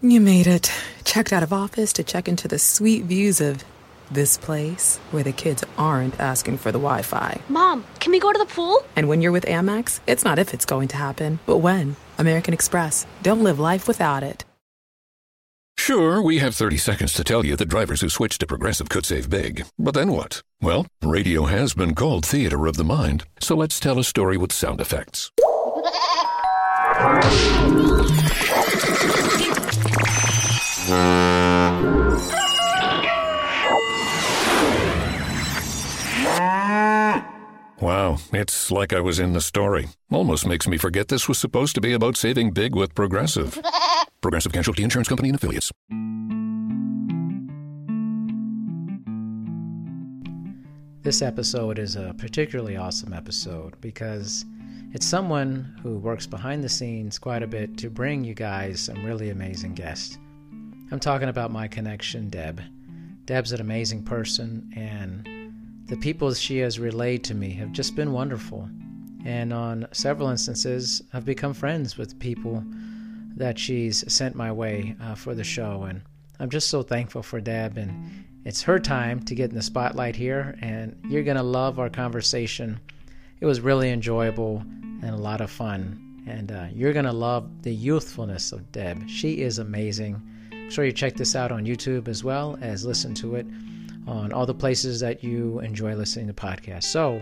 You made it. Checked out of office to check into the sweet views of this place where the kids aren't asking for the Wi Fi. Mom, can we go to the pool? And when you're with Amex, it's not if it's going to happen, but when. American Express. Don't live life without it. Sure, we have 30 seconds to tell you that drivers who switch to Progressive could save big. But then what? Well, radio has been called theater of the mind, so let's tell a story with sound effects. Wow, it's like I was in the story. Almost makes me forget this was supposed to be about saving big with Progressive. Progressive Casualty Insurance Company and Affiliates. This episode is a particularly awesome episode because it's someone who works behind the scenes quite a bit to bring you guys some really amazing guests. I'm talking about my connection, Deb. Deb's an amazing person, and the people she has relayed to me have just been wonderful. And on several instances, I've become friends with people that she's sent my way uh, for the show. And I'm just so thankful for Deb. And it's her time to get in the spotlight here. And you're going to love our conversation. It was really enjoyable and a lot of fun. And uh, you're going to love the youthfulness of Deb. She is amazing. Sure you check this out on YouTube as well as listen to it on all the places that you enjoy listening to podcasts. So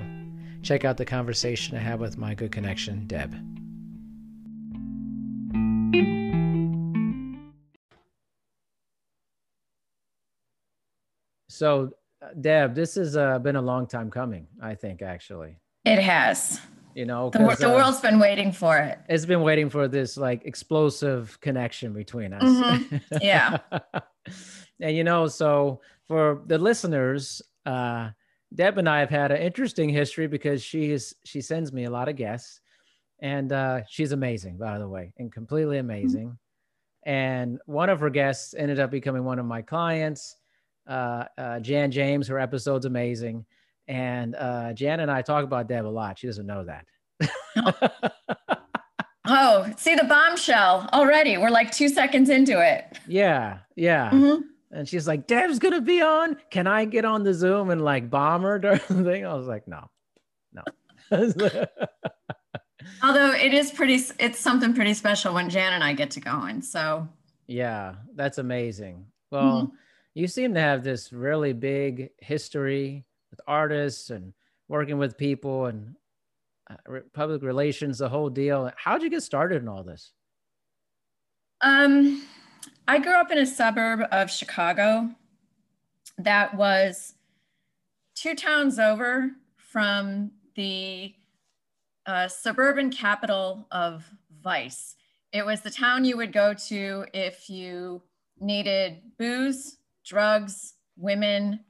check out the conversation I had with my good connection, Deb. So, uh, Deb, this has uh, been a long time coming, I think, actually. It has. You know, the, the uh, world's been waiting for it. It's been waiting for this like explosive connection between us. Mm-hmm. Yeah. and, you know, so for the listeners, uh, Deb and I have had an interesting history because she is she sends me a lot of guests, and uh, she's amazing, by the way, and completely amazing. Mm-hmm. And one of her guests ended up becoming one of my clients. Uh, uh, Jan James, her episode's amazing, and uh, Jan and I talk about Deb a lot. She doesn't know that. oh, see the bombshell already. We're like two seconds into it. Yeah, yeah. Mm-hmm and she's like, Deb's gonna be on. Can I get on the Zoom and like bomb her during the thing? I was like, no, no. Although it is pretty, it's something pretty special when Jan and I get to go going. So yeah, that's amazing. Well, mm-hmm. you seem to have this really big history with artists and working with people and uh, public relations, the whole deal. How'd you get started in all this? Um, I grew up in a suburb of Chicago that was two towns over from the uh, suburban capital of vice. It was the town you would go to if you needed booze, drugs, women,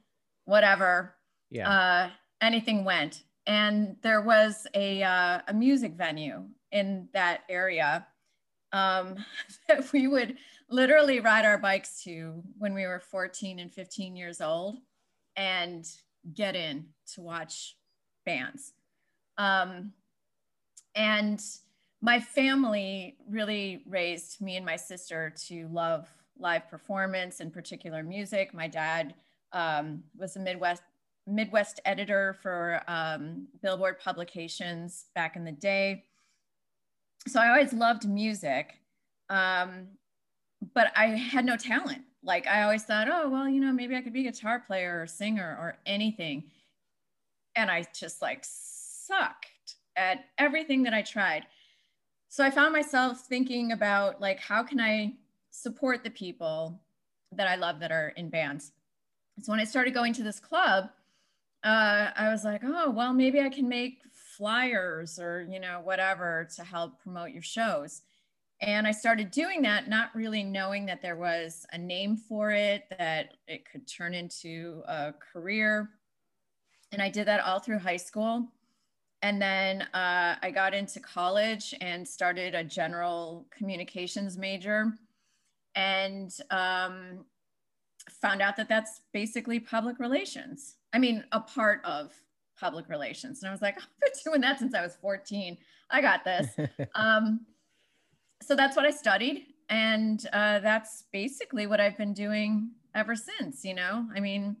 whatever. Yeah. Uh, anything went. And there was a, uh, a music venue in that area um, that we would literally ride our bikes to when we were 14 and 15 years old and get in to watch bands. Um, and my family really raised me and my sister to love live performance, in particular music. My dad um, was a Midwest Midwest editor for um, Billboard publications back in the day. So I always loved music. Um, but I had no talent. Like I always thought, oh, well, you know, maybe I could be a guitar player or singer or anything. And I just like sucked at everything that I tried. So I found myself thinking about like, how can I support the people that I love that are in bands? So when I started going to this club, uh, I was like, oh, well, maybe I can make flyers or, you know, whatever to help promote your shows. And I started doing that, not really knowing that there was a name for it, that it could turn into a career. And I did that all through high school. And then uh, I got into college and started a general communications major and um, found out that that's basically public relations. I mean, a part of public relations. And I was like, I've been doing that since I was 14. I got this. um, so that's what I studied. and uh, that's basically what I've been doing ever since. You know, I mean,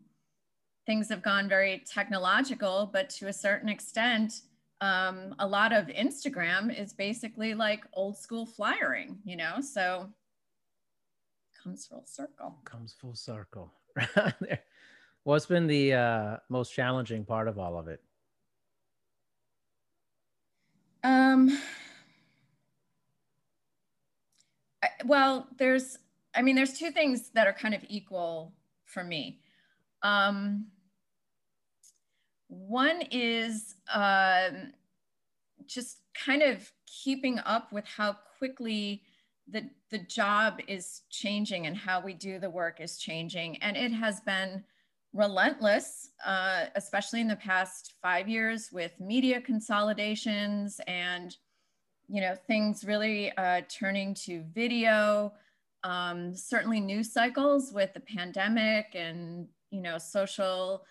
things have gone very technological, but to a certain extent, um, a lot of Instagram is basically like old school flyering. You know, so comes full circle. Comes full circle. What's been the uh, most challenging part of all of it? Um, well, there's, I mean, there's two things that are kind of equal for me. Um, one is um, just kind of keeping up with how quickly the, the job is changing and how we do the work is changing. And it has been relentless, uh, especially in the past five years with media consolidations and you know things really uh, turning to video. Um, certainly news cycles with the pandemic and you know social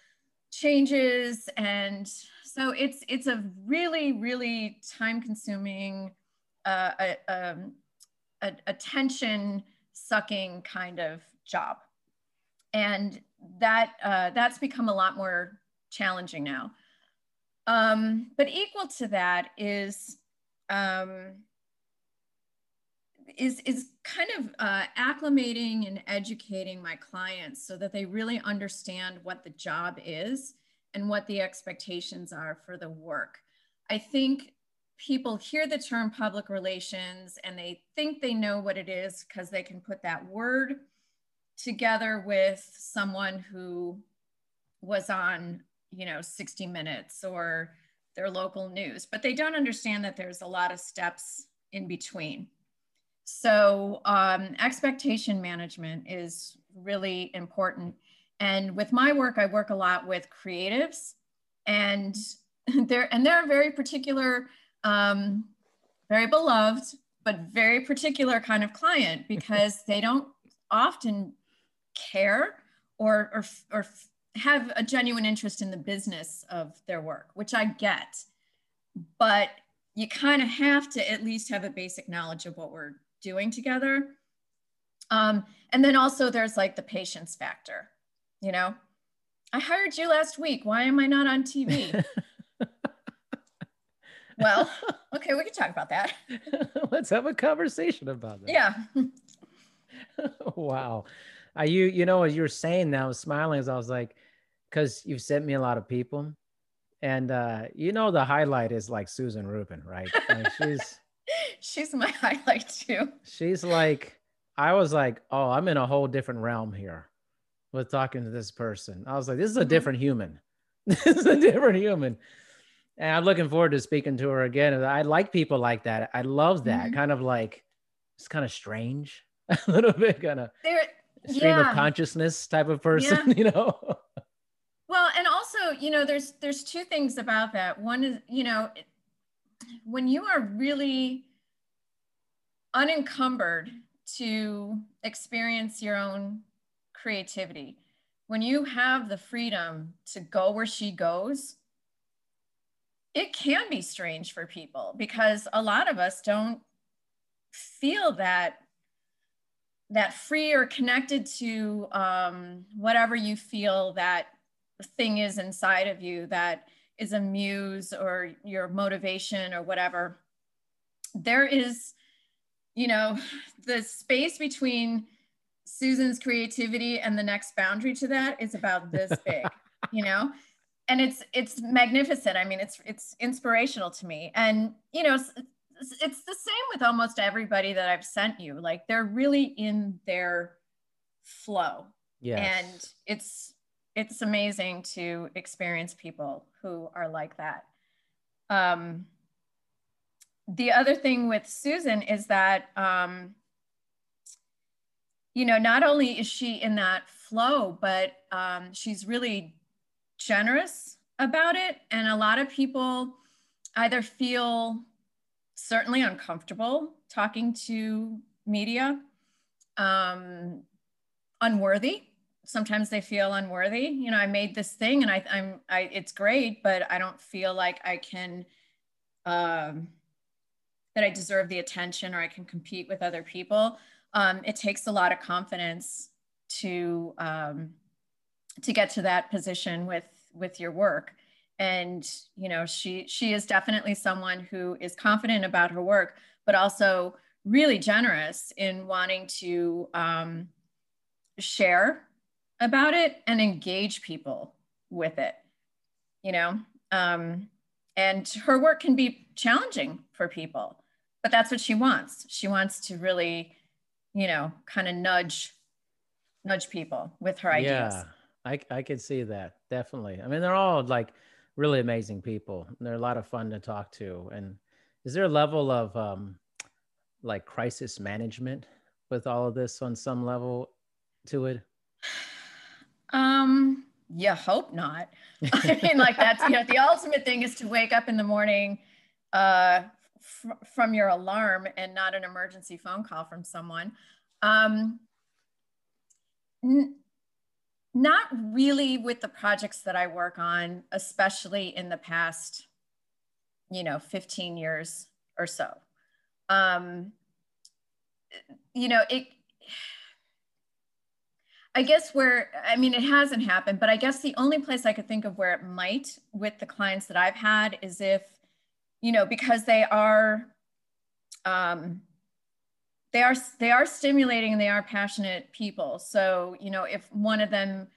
changes and so it's it's a really really time consuming uh, a, um, a, attention sucking kind of job and that uh, that's become a lot more challenging now. Um, but equal to that is um, is is kind of uh, acclimating and educating my clients so that they really understand what the job is and what the expectations are for the work. I think people hear the term public relations and they think they know what it is because they can put that word together with someone who was on, you know, 60 Minutes or their local news, but they don't understand that there's a lot of steps in between. So, um, expectation management is really important. And with my work, I work a lot with creatives, and they're and they're a very particular, um, very beloved, but very particular kind of client because they don't often care or, or, or have a genuine interest in the business of their work, which I get. But you kind of have to at least have a basic knowledge of what we're doing together. Um, and then also there's like the patience factor, you know? I hired you last week. Why am I not on TV? well, okay, we can talk about that. Let's have a conversation about that. Yeah. wow. I you you know as you were saying that I was smiling as I was like, because you've sent me a lot of people, and uh, you know the highlight is like Susan Rubin, right? Like she's she's my highlight too. She's like I was like, oh, I'm in a whole different realm here with talking to this person. I was like, this is a mm-hmm. different human. this is a different human. And I'm looking forward to speaking to her again. I like people like that. I love that mm-hmm. kind of like it's kind of strange, a little bit kind of. There, stream yeah. of consciousness type of person, yeah. you know. well, and also, you know, there's there's two things about that. One is, you know, when you are really unencumbered to experience your own creativity, when you have the freedom to go where she goes, it can be strange for people because a lot of us don't feel that that free or connected to um, whatever you feel that thing is inside of you that is a muse or your motivation or whatever there is you know the space between susan's creativity and the next boundary to that is about this big you know? And it's it's magnificent. I mean it's it's inspirational to me. And you know it's the same with almost everybody that I've sent you. Like they're really in their flow. Yeah. And it's it's amazing to experience people who are like that. Um, the other thing with Susan is that um, you know, not only is she in that flow, but um, she's really generous about it. And a lot of people either feel certainly uncomfortable talking to media, um, unworthy. Sometimes they feel unworthy. You know, I made this thing and I, I'm, I, it's great, but I don't feel like I can, um, that I deserve the attention or I can compete with other people. um, it takes a lot of confidence to um, to get to that position with with your work and you know she she is definitely someone who is confident about her work but also really generous in wanting to um, share about it and engage people with it you know? Um, and her work can be challenging for people but that's what she wants. She wants to really you know kind of nudge nudge people with her ideas. Yeah i i could see that definitely. I mean they're all like really amazing people. They're a lot of fun to talk to. And is there a level of um like crisis management with all of this on some level to it? Um you hope not. I mean like that's you know the ultimate thing is to wake up in the morning uh fr- from your alarm and not an emergency phone call from someone. Um n- not really with the projects that i work on especially in the past you know 15 years or so. Um you know it I guess where, I mean, it hasn't happened, but I guess the only place I could think of where it might with the clients that I've had is if, you know, because they are, um, they are, they are stimulating and they are passionate people. So, you know, if one of them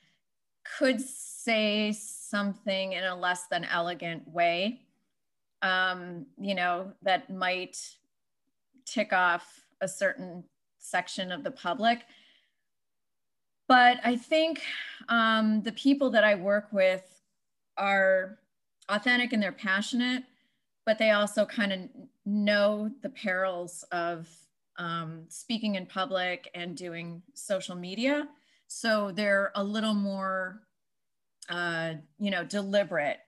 could say something in a less than elegant way, um, you know, that might tick off a certain section of the public, but I think um, the people that I work with are authentic and they're passionate, but they also kind of know the perils of um, speaking in public and doing social media. So they're a little more, uh, you know, deliberate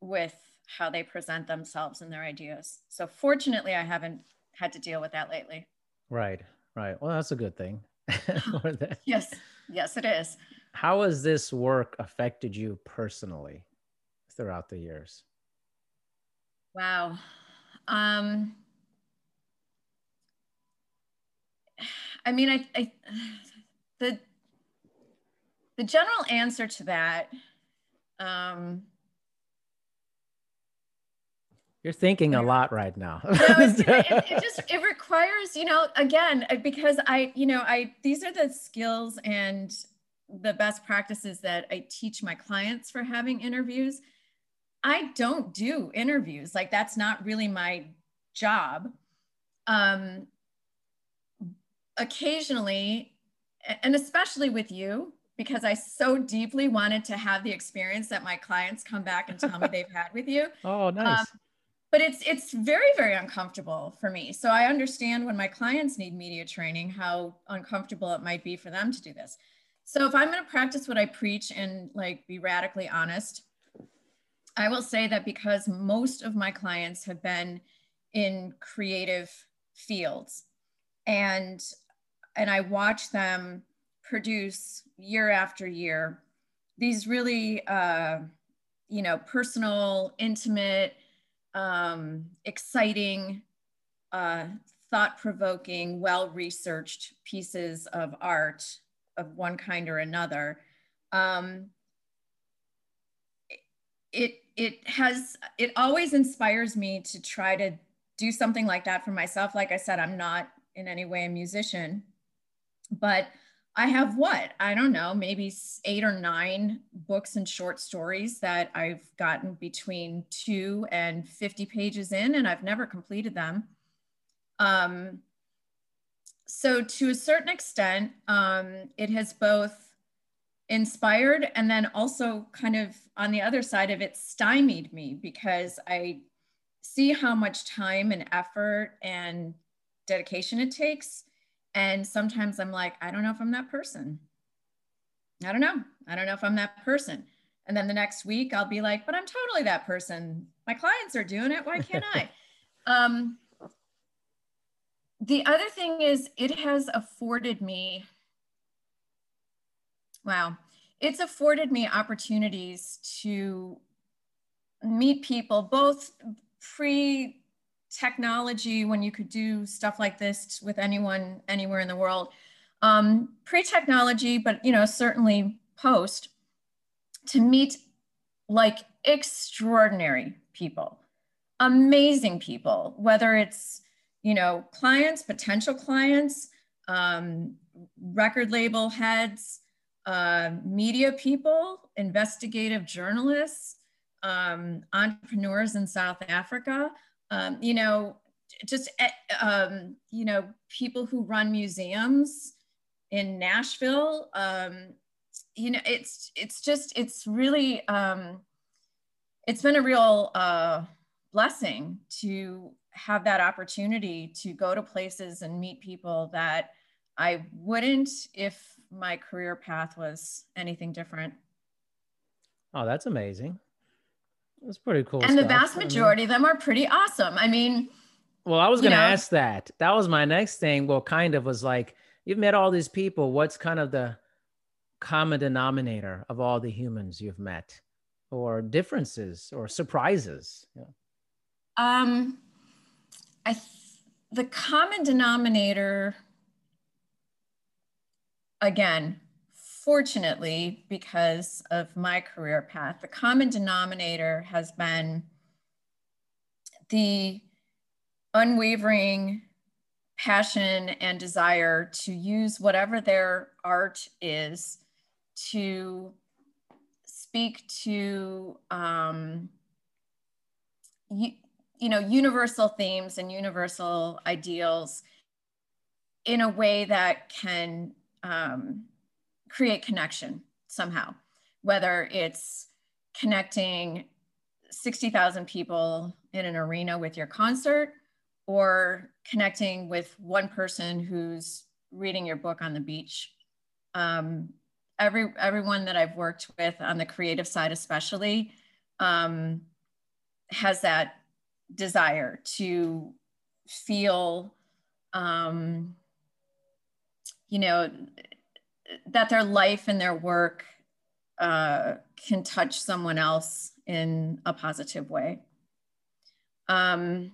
with how they present themselves and their ideas. So fortunately, I haven't had to deal with that lately. Right, right. Well, that's a good thing. yes. Yes, it is. How has this work affected you personally throughout the years? Wow. Um, I mean, I, I, the, the general answer to that, um, you're thinking a lot right now. no, it, it, just it requires, you know, again, because I, you know, I these are the skills and the best practices that I teach my clients for having interviews. I don't do interviews. Like that's not really my job. Um occasionally and especially with you because I so deeply wanted to have the experience that my clients come back and tell me they've had with you. Oh, nice. Um, but it's it's very very uncomfortable for me so i understand when my clients need media training how uncomfortable it might be for them to do this so if i'm going to practice what i preach and like be radically honest i will say that because most of my clients have been in creative fields and and i watch them produce year after year these really uh you know personal intimate um, exciting, uh, thought provoking, well researched pieces of art of one kind or another. Um, it, it has, it always inspires me to try to do something like that for myself. Like I said, I'm not in any way a musician, but I have what? I don't know, maybe eight or nine books and short stories that I've gotten between two and 50 pages in, and I've never completed them. Um, so, to a certain extent, um, it has both inspired and then also kind of on the other side of it stymied me because I see how much time and effort and dedication it takes and sometimes I'm like, I don't know if I'm that person. I don't know. I don't know if I'm that person. And then the next week I'll be like, but I'm totally that person. My clients are doing it. Why can't I? um, the other thing is, it has afforded me, wow, it's afforded me opportunities to meet people both pre technology when you could do stuff like this with anyone anywhere in the world. Um, pre-technology, but you know, certainly post, to meet like extraordinary people, amazing people, whether it's you know clients, potential clients, um, record label heads, uh, media people, investigative journalists, um, entrepreneurs in South Africa um, you know, just, eh, um, you know, people who run museums in Nashville. Um, you know, it's, it's just, it's really, um, it's been a real uh, blessing to have that opportunity to go to places and meet people that I wouldn't if my career path was anything different. Oh, that's amazing. That's pretty cool. And stuff. the vast majority I mean, of them are pretty awesome. I mean, well, I was going to ask that. That was my next thing. Well, kind of was like, you've met all these people. What's kind of the common denominator of all the humans you've met, or differences, or surprises? Yeah. Um, I th- the common denominator again fortunately, because of my career path, the common denominator has been the unwavering passion and desire to use whatever their art is to speak to um, you, you know universal themes and universal ideals in a way that can um, create connection somehow, whether it's connecting 60,000 people in an arena with your concert or connecting with one person who's reading your book on the beach. Um, every everyone that I've worked with on the creative side, especially, um, has that desire to feel, um, you know, that their life and their work uh, can touch someone else in a positive way. Um,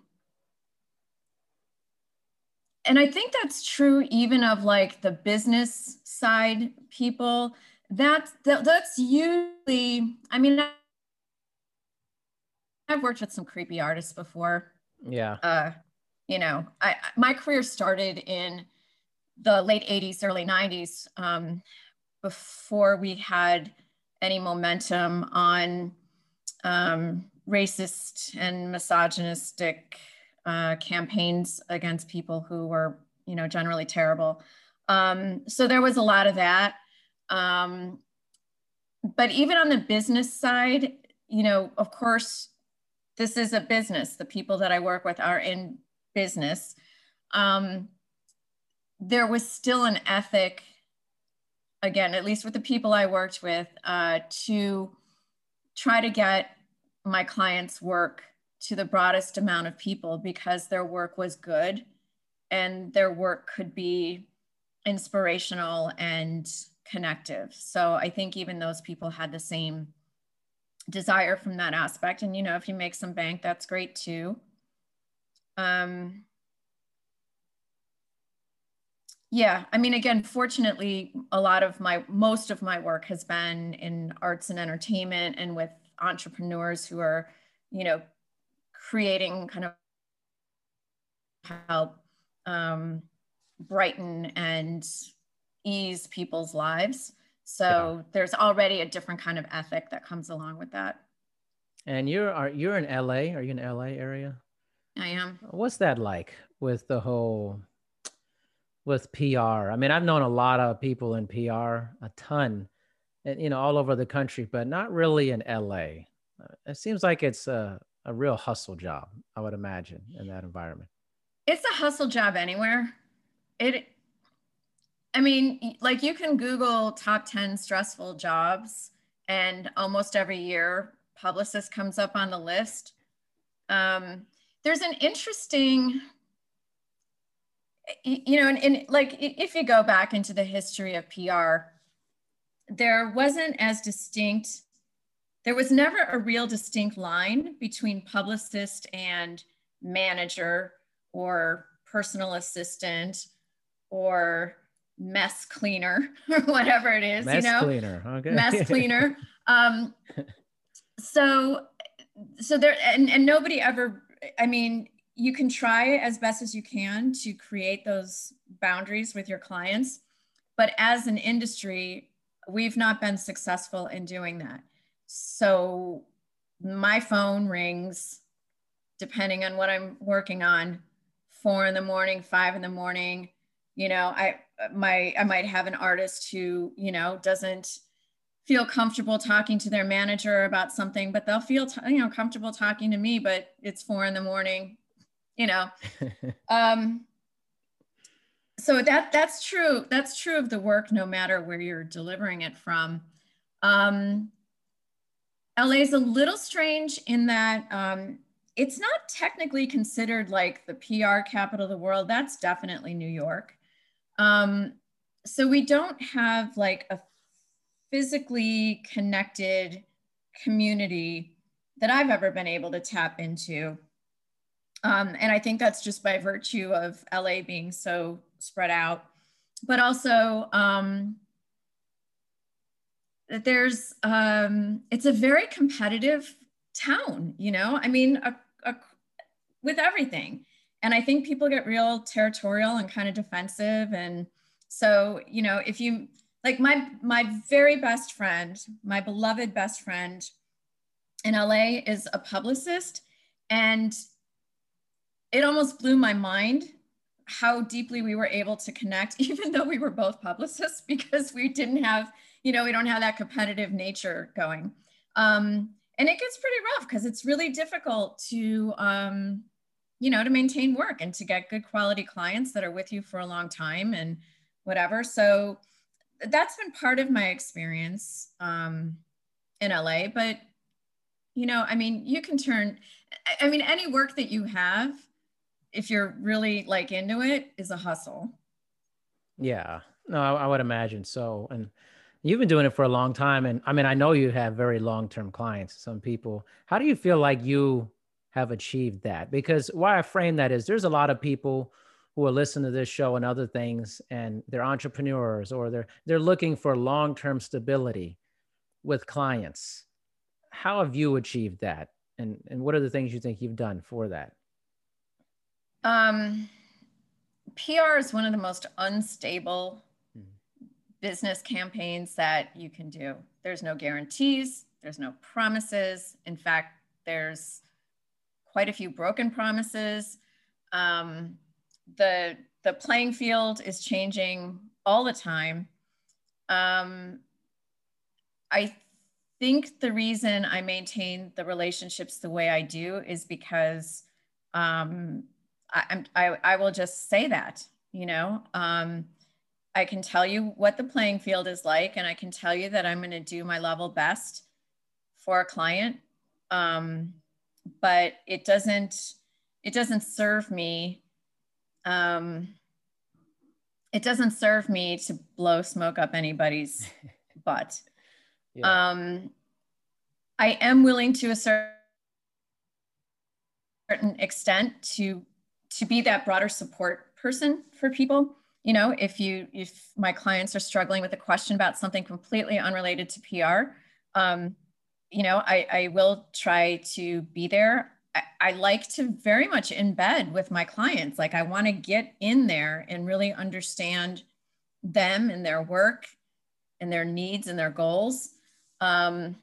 and I think that's true even of like the business side people. That's that, that's usually. I mean, I've worked with some creepy artists before. Yeah. Uh, you know, I my career started in the late 80s, early 90s, um, before we had any momentum on um, racist and misogynistic uh, campaigns against people who were, you know, generally terrible. Um, so there was a lot of that. Um, but even on the business side, you know, of course, this is a business. The people that I work with are in business. Um, there was still an ethic, again, at least with the people I worked with, uh, to try to get my clients' work to the broadest amount of people because their work was good and their work could be inspirational and connective. So I think even those people had the same desire from that aspect. And, you know, if you make some bank, that's great too. Um, yeah, I mean, again, fortunately, a lot of my, most of my work has been in arts and entertainment and with entrepreneurs who are, you know, creating kind of help um, brighten and ease people's lives. So yeah. there's already a different kind of ethic that comes along with that. And you're are you're in LA? Are you in LA area? I am. What's that like with the whole with PR. I mean, I've known a lot of people in PR, a ton, and you know, all over the country, but not really in LA. Uh, it seems like it's a, a real hustle job, I would imagine, in that environment. It's a hustle job anywhere. It I mean, like you can Google top 10 stressful jobs, and almost every year, publicist comes up on the list. Um, there's an interesting you know, and, and like if you go back into the history of PR, there wasn't as distinct, there was never a real distinct line between publicist and manager or personal assistant or mess cleaner or whatever it is mess you know? cleaner okay. Mess cleaner. Um so so there and, and nobody ever i mean you can try as best as you can to create those boundaries with your clients. But as an industry we've not been successful in doing that. So my phone rings depending on what i'm working on four in the morning five in the morning. You know i my i might have an artist who you know doesn't feel comfortable talking to their manager about something but they'll feel you know comfortable talking to me but it's four in the morning you know? Um so that that's true that's true of the work no matter where you're delivering it from. Um la is a little strange in that um it's not technically considered like the pr capital of the world. That's definitely new york. Um, so we don't have like a physically connected community that I've ever been able to tap into. Um, and I think that's just by virtue of LA being so spread out. But also, um, there's, um, it's a very competitive town, you know? I mean, a, a, with everything and i think people get real territorial and kind of defensive and so you know if you like my my very best friend my beloved best friend in la is a publicist and it almost blew my mind how deeply we were able to connect even though we were both publicists because we didn't have you know we don't have that competitive nature going um, and it gets pretty rough because it's really difficult to um, you know, to maintain work and to get good quality clients that are with you for a long time and whatever. So that's been part of my experience um, in LA. But, you know, I mean, you can turn, I mean, any work that you have, if you're really like into it, is a hustle. Yeah. No, I, I would imagine so. And you've been doing it for a long time. And I mean, I know you have very long term clients, some people. How do you feel like you have achieved that. Because why I frame that is there's a lot of people who are listening to this show and other things, and they're entrepreneurs or they're they're looking for long-term stability with clients. How have you achieved that? And and what are the things you think you've done for that? Um, PR is one of the most unstable mm-hmm. business campaigns that you can do. There's no guarantees, there's no promises. In fact, there's quite a few broken promises. Um, the the playing field is changing all the time. Um, I think the reason I maintain the relationships the way I do is because um, I, I, I will just say that, you know, um, I can tell you what the playing field is like, and I can tell you that I'm going to do my level best for a client. Um, but it doesn't it doesn't serve me um, it doesn't serve me to blow smoke up anybody's butt yeah. um, i am willing to a certain extent to to be that broader support person for people you know if you if my clients are struggling with a question about something completely unrelated to pr um, you know, I, I will try to be there. I, I like to very much embed with my clients. Like I want to get in there and really understand them and their work and their needs and their goals. Um,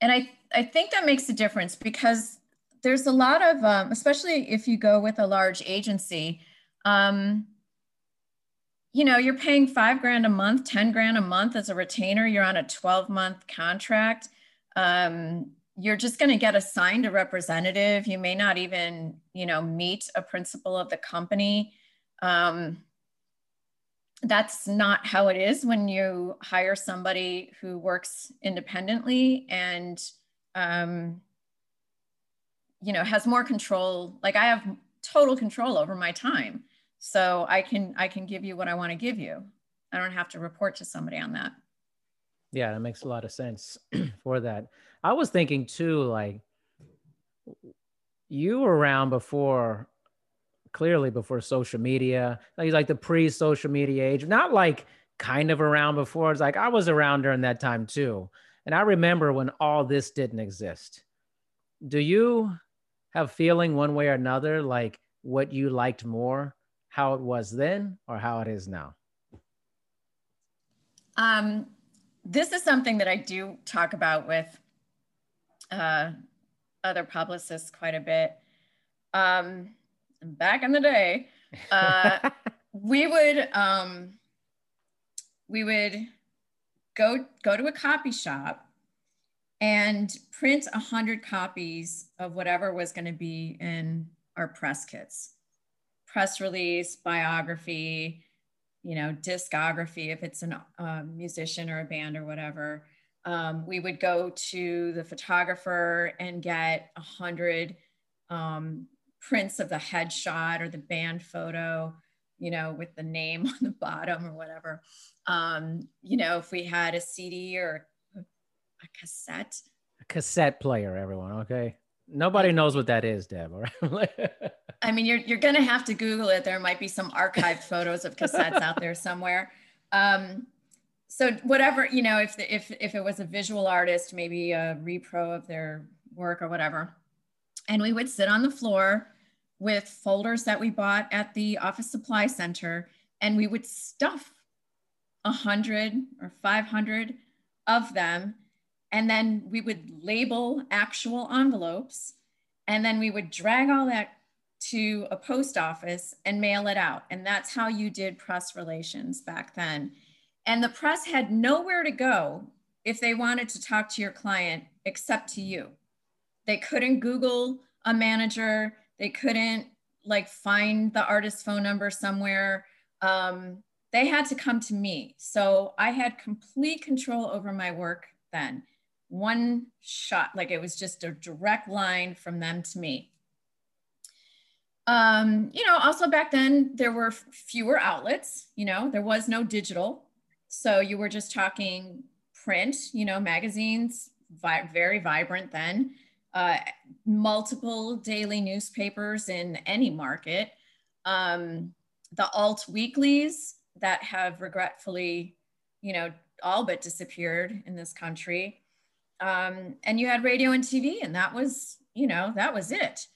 and I, I think that makes a difference because there's a lot of, um, especially if you go with a large agency, um, you know, you're paying five grand a month, 10 grand a month as a retainer. You're on a 12 month contract um, you're just going to get assigned a representative. You may not even, you know, meet a principal of the company. Um, that's not how it is when you hire somebody who works independently and, um, you know, has more control. Like I have total control over my time, so I can I can give you what I want to give you. I don't have to report to somebody on that. Yeah, that makes a lot of sense for that. I was thinking too, like you were around before clearly before social media like like the pre-social media age not like kind of around before it's like i was around during that time too and i remember when all this didn't exist do you have feeling one way or another like what you liked more how it was then or how it is now? Um this is something that i do talk about with uh other publicists quite a bit. Um back in the day, uh, we would um, we would go go to a copy shop and print a hundred copies of whatever was going to be in our press kits, press release, biography, you know, discography if it's a musician or a band or whatever. Um, we would go to the photographer and get a hundred um, prints of the headshot or the band photo, you know, with the name on the bottom or whatever. Um, you know, if we had a CD or a cassette. A cassette player, everyone, okay? Nobody knows what that is, Deb. I mean, you're, you're going to have to Google it. There might be some archived photos of cassettes out there somewhere. Um, so whatever, you know, if, the, if, if it was a visual artist, maybe a repro of their work or whatever. And we would sit on the floor with folders that we bought at the office supply center and we would stuff a hundred or 500 of them and then we would label actual envelopes and then we would drag all that to a post office and mail it out and that's how you did press relations back then and the press had nowhere to go if they wanted to talk to your client except to you they couldn't google a manager they couldn't like find the artist's phone number somewhere. Um, they had to come to me. So I had complete control over my work then. One shot, like it was just a direct line from them to me. Um, you know, also back then there were fewer outlets, you know, there was no digital. So you were just talking print, you know, magazines, vi- very vibrant then uh, multiple daily newspapers in any market, um, the alt weeklies that have regretfully, you know, all but disappeared in this country. Um, and you had radio and TV, and that was, you know, that was it.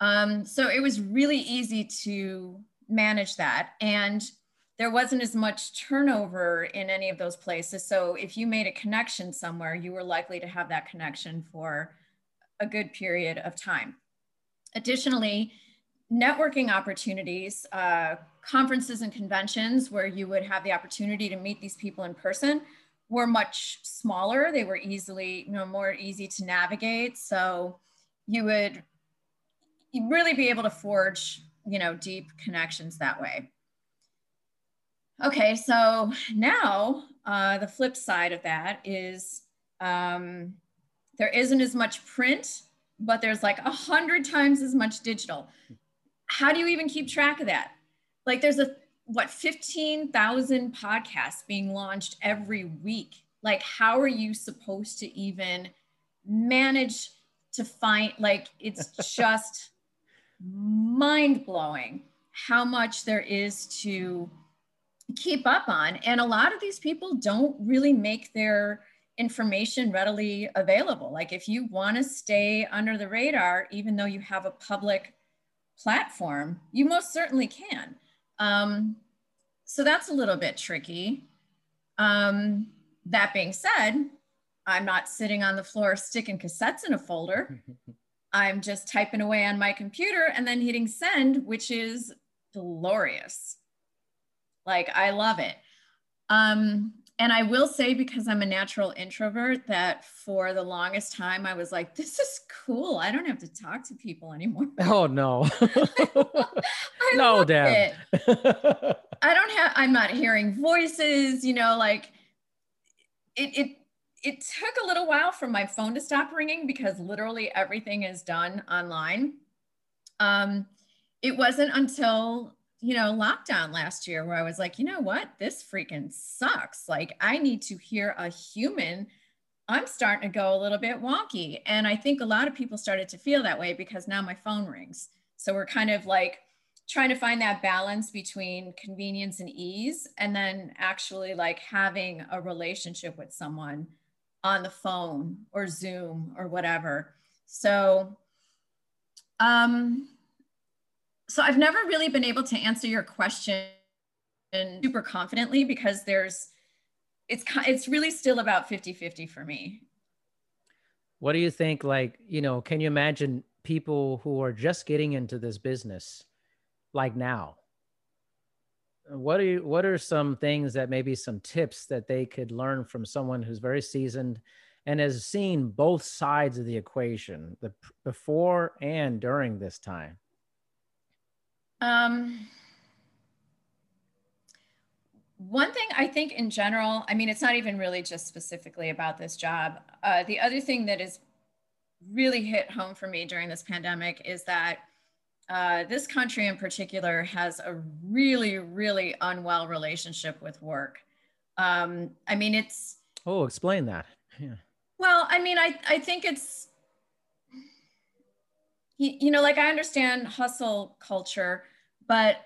Um, so it was really easy to manage that. And there wasn't as much turnover in any of those places. So if you made a connection somewhere, you were likely to have that connection for a good period of time. Additionally, networking opportunities, uh, conferences and conventions where you would have the opportunity to meet these people in person were much smaller. They were easily, you know, more easy to navigate. So you would really be able to forge, you know, deep connections that way. Okay, so now uh, the flip side of that is um, there isn't as much print, but there's like a hundred times as much digital. How do you even keep track of that? Like there's a what 15,000 podcasts being launched every week. Like how are you supposed to even manage to find like it's just mind blowing how much there is to keep up on and a lot of these people don't really make their information readily available. Like if you want to stay under the radar, even though you have a public platform, you most certainly can. Um, so that's a little bit tricky. Um, that being said, I'm not sitting on the floor sticking cassettes in a folder. I'm just typing away on my computer and then hitting send, which is glorious. Like I love it. Um, and I will say, because I'm a natural introvert, that for the longest time I was like, this is cool. I don't have to talk to people anymore. Oh, no. no, damn. I don't have, I'm not hearing voices, you know, like it, it, it took a little while for my phone to stop ringing because literally everything is done online. Um, it wasn't until you know, lockdown last year where I was like, you know what? This freaking sucks. Like, I need to hear a human I'm starting to go a little bit wonky. And I think a lot of people started to feel that way because now my phone rings. So we're kind of like trying to find that balance between convenience and ease and then actually like having a relationship with someone on the phone or Zoom or whatever. So um so I've never really been able to answer your question super confidently because there's it's it's really still about 50-50 for me. What do you think like you know can you imagine people who are just getting into this business like now? What are you, what are some things that maybe some tips that they could learn from someone who's very seasoned and has seen both sides of the equation the before and during this time um one thing I think in general, I mean, it's not even really just specifically about this job. Uh, the other thing that is really hit home for me during this pandemic is that uh, this country in particular has a really, really unwell relationship with work. Um, I mean, it's. Oh, explain that. Yeah. Well, I mean, I, I think it's, you know, like I understand hustle culture, but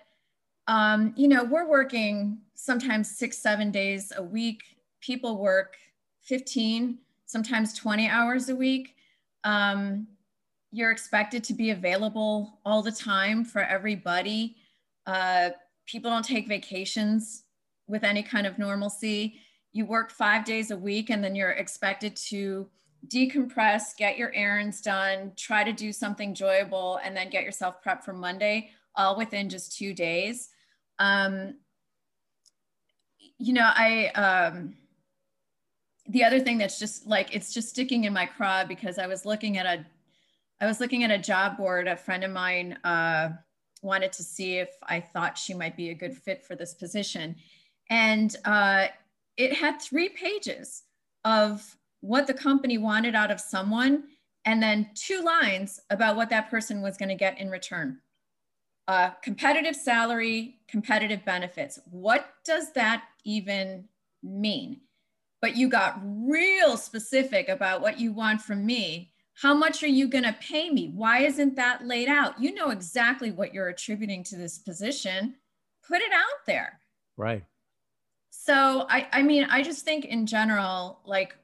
um, you know, we're working sometimes six, seven days a week. People work 15, sometimes 20 hours a week. Um, you're expected to be available all the time for everybody. Uh, people don't take vacations with any kind of normalcy. You work five days a week and then you're expected to decompress, get your errands done, try to do something enjoyable, and then get yourself prepped for Monday all within just two days. Um, you know, I, um, the other thing that's just like, it's just sticking in my craw because I was looking at a, I was looking at a job board. A friend of mine uh, wanted to see if I thought she might be a good fit for this position. And uh, it had three pages of what the company wanted out of someone and then two lines about what that person was going to get in return uh, competitive salary, competitive benefits. What does that even mean? But you got real specific about what you want from me. How much are you going to pay me? Why isn't that laid out? You know exactly what you're attributing to this position. Put it out there. Right. So I, I mean, I just think in general, like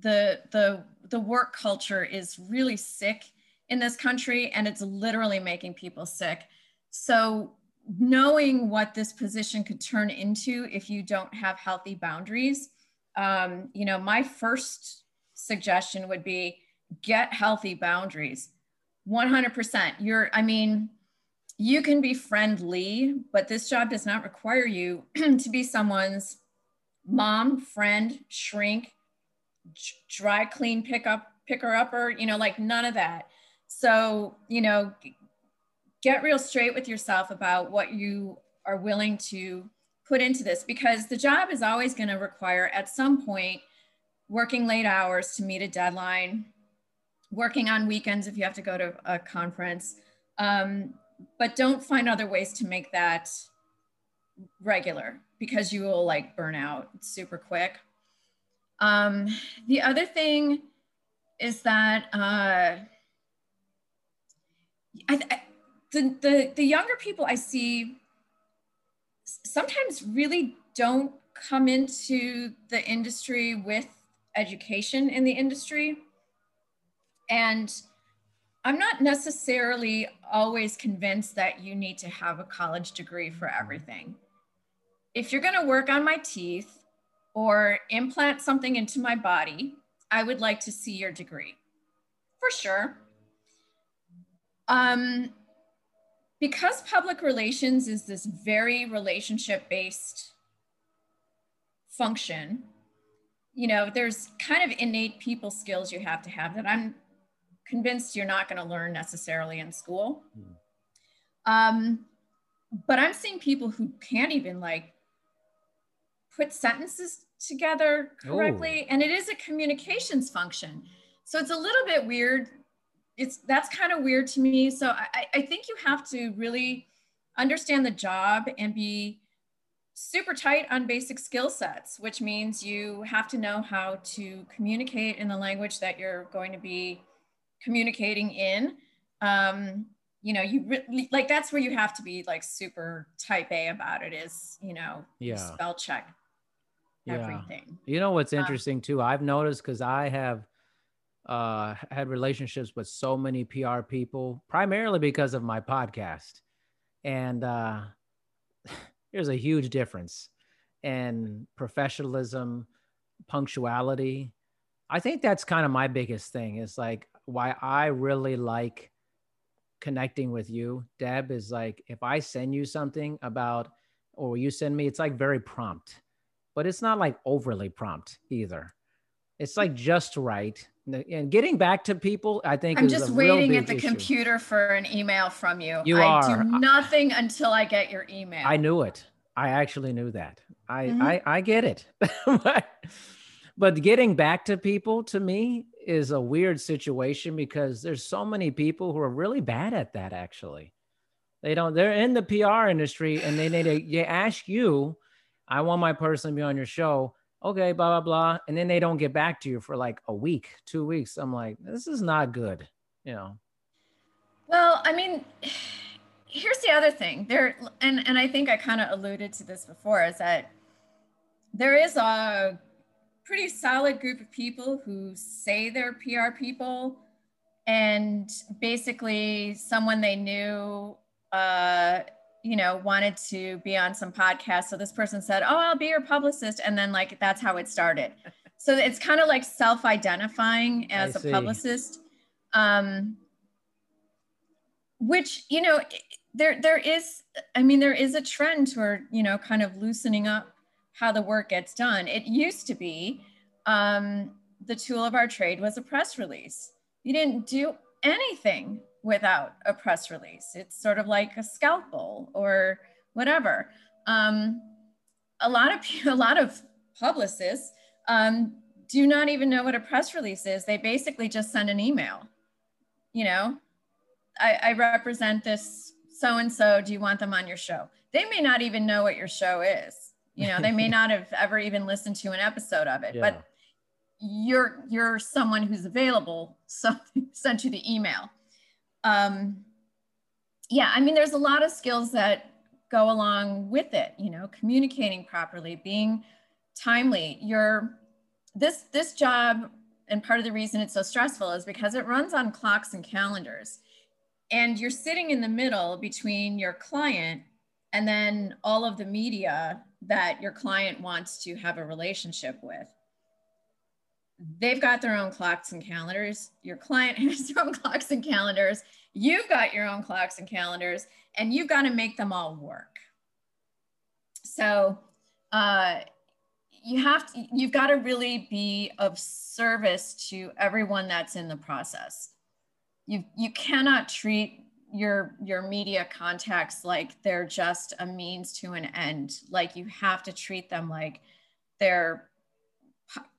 the the the work culture is really sick in this country and it's literally making people sick. So knowing what this position could turn into if you don't have healthy boundaries, um, you know, my first suggestion would be get healthy boundaries. 100%. You're, I mean, you can be friendly, but this job does not require you to be someone's mom, friend, shrink, dry clean pickup, picker upper, you know, like none of that. So, you know, get real straight with yourself about what you are willing to put into this because the job is always going to require at some point working late hours to meet a deadline, working on weekends if you have to go to a conference. Um, but don't find other ways to make that regular because you will like burn out super quick. Um, the other thing is that uh, I, I, the, the, the younger people I see sometimes really don't come into the industry with education in the industry. And I'm not necessarily always convinced that you need to have a college degree for everything. If you're going to work on my teeth or implant something into my body, I would like to see your degree for sure. Um, because public relations is this very relationship based function, you know, there's kind of innate people skills you have to have that I'm convinced you're not going to learn necessarily in school. Hmm. Um, but I'm seeing people who can't even like put sentences together correctly, oh. and it is a communications function. So it's a little bit weird it's that's kind of weird to me. So I, I think you have to really understand the job and be super tight on basic skill sets, which means you have to know how to communicate in the language that you're going to be communicating in. Um, you know, you re- like that's where you have to be like super type A about it is, you know, yeah. spell check everything. Yeah. You know what's um, interesting um, too? I've noticed because I have uh, had relationships with so many PR people, primarily because of my podcast. And uh, there's a huge difference in professionalism, punctuality. I think that's kind of my biggest thing is like why I really like connecting with you, Deb, is like if I send you something about, or you send me, it's like very prompt, but it's not like overly prompt either. It's like just right. And getting back to people, I think I'm just waiting at the issue. computer for an email from you. You I are. do nothing until I get your email. I knew it. I actually knew that. I mm-hmm. I, I get it. but getting back to people to me is a weird situation because there's so many people who are really bad at that actually. They don't they're in the PR industry and they need to they ask you, I want my person to be on your show. Okay, blah blah blah. And then they don't get back to you for like a week, two weeks. I'm like, this is not good, you know. Well, I mean here's the other thing there and and i think i kind of alluded to this before is that there is a pretty solid group of people who say they're pr people and basically someone they knew uh you know wanted to be on some podcast so this person said oh i'll be your publicist. And then like that's how it started. So it's kind of like self-identifying as a publicist um which you know there there is i mean there is a trend toward you know kind of loosening up how the work gets done. It used to be um, the tool of our trade was a press release. You didn't do anything without a press release. It's sort of like a scalpel or whatever. Um, a lot of a lot of publicists um, do not even know what a press release is. They basically just send an email you know? I, I represent this so and so do you want them on your show? They may not even know what your show is. You know they may not have ever even listened to an episode of it yeah. but you're you're someone who's available so sent you the email um yeah i mean there's a lot of skills that go along with it you know communicating properly being timely you're this this job and part of the reason it's so stressful is because it runs on clocks and calendars and you're sitting in the middle between your client and then all of the media that your client wants to have a relationship with. They've got their own clocks and calendars. Your client has their own clocks and calendars. You've got your own clocks and calendars, and you've got to make them all work. So, uh, you have to, you've got to really be of service to everyone that's in the process you you cannot treat your your media contacts like they're just a means to an end like you have to treat them like they're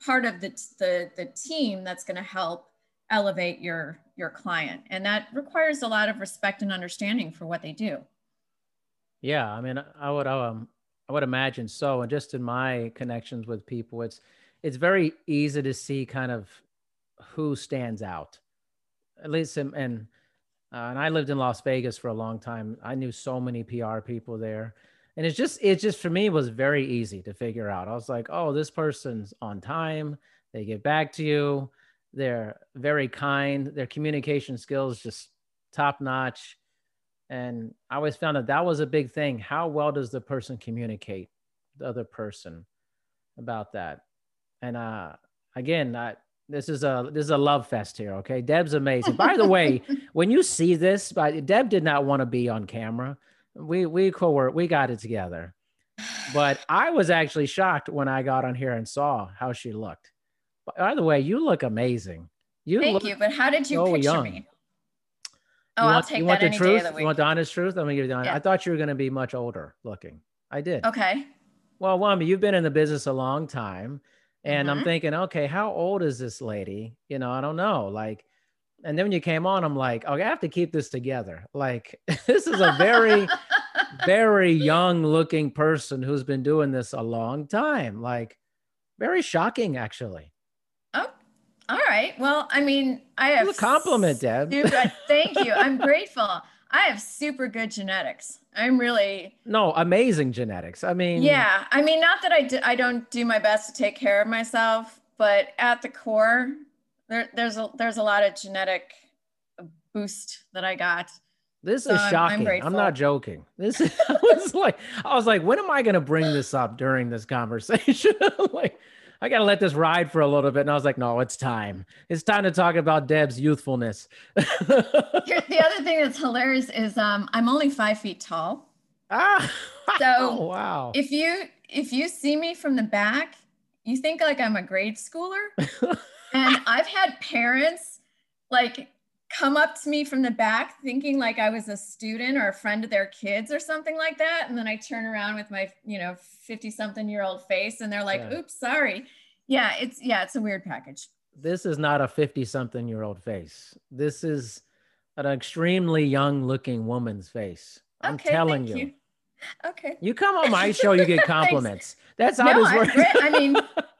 part of the, the the team that's going to help elevate your your client. And that requires a lot of respect and understanding for what they do. Yeah i mean i would um i would imagine so. And just in my connections with people it's it's very easy to see kind of who stands out. At least and and, uh, and I lived in Las Vegas for a long time. I knew so many PR people there, and it's just it just for me was very easy to figure out. I was like, oh, this person's on time. They get back to you. They're very kind. Their communication skills just top notch. And I always found that that was a big thing. How well does the person communicate, the other person, about that? And uh, again, I, this is a this is a love fest here. Okay, Deb's amazing. By the way, when you see this, but Deb did not want to be on camera. We we co we got it together, but I was actually shocked when I got on here and saw how she looked. By the way, you look amazing. You thank you. But how did you so picture young. me? Oh, you I'll want, take you that want the truth? The you want the honest truth? I'm gonna give you the honest. Yeah. I thought you were gonna be much older looking. I did. Okay. Well, Wami, you've been in the business a long time. And mm-hmm. I'm thinking, okay, how old is this lady? You know, I don't know. Like, and then when you came on, I'm like, okay, I have to keep this together. Like, this is a very, very young looking person who's been doing this a long time. Like, very shocking, actually. Oh, all right. Well, I mean, I have a compliment, Deb. Super, thank you. I'm grateful. I have super good genetics. I'm really no amazing genetics. I mean, yeah. I mean, not that I do, I don't do my best to take care of myself, but at the core, there, there's a there's a lot of genetic boost that I got. This so is shocking. I'm, I'm, not joking. This is, I was like, I was like, when am I going to bring this up during this conversation? like, I got to let this ride for a little bit. And I was like, no, it's time. It's time to talk about Deb's youthfulness. the other thing that's hilarious is um, I'm only five feet tall. Ah, so oh, wow. If you if you see me from the back, you think like I'm a grade schooler. And I've had parents like come up to me from the back thinking like I was a student or a friend of their kids or something like that. And then I turn around with my, you know, 50 something year old face and they're like, yeah. oops, sorry. Yeah, it's yeah, it's a weird package. This is not a 50 something year old face. This is an extremely young looking woman's face. I'm okay, telling you. you. Okay. You come on my show, you get compliments. That's how no, this works. I mean,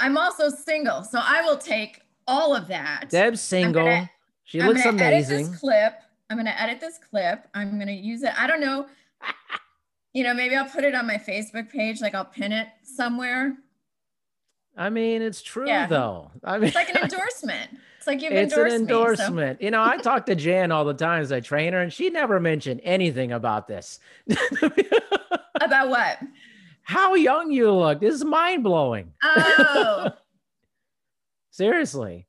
I'm also single, so I will take all of that. Deb's single. Gonna, she I'm looks amazing. Edit this clip. I'm going to edit this clip. I'm going to use it. I don't know. you know, maybe I'll put it on my Facebook page. Like I'll pin it somewhere. I mean, it's true yeah. though. I mean, it's like an endorsement. It's like you've it's an endorsement. Me, so. You know, I talk to Jan all the time as I train her, and she never mentioned anything about this. about what? How young you look. This is mind blowing. Oh. Seriously.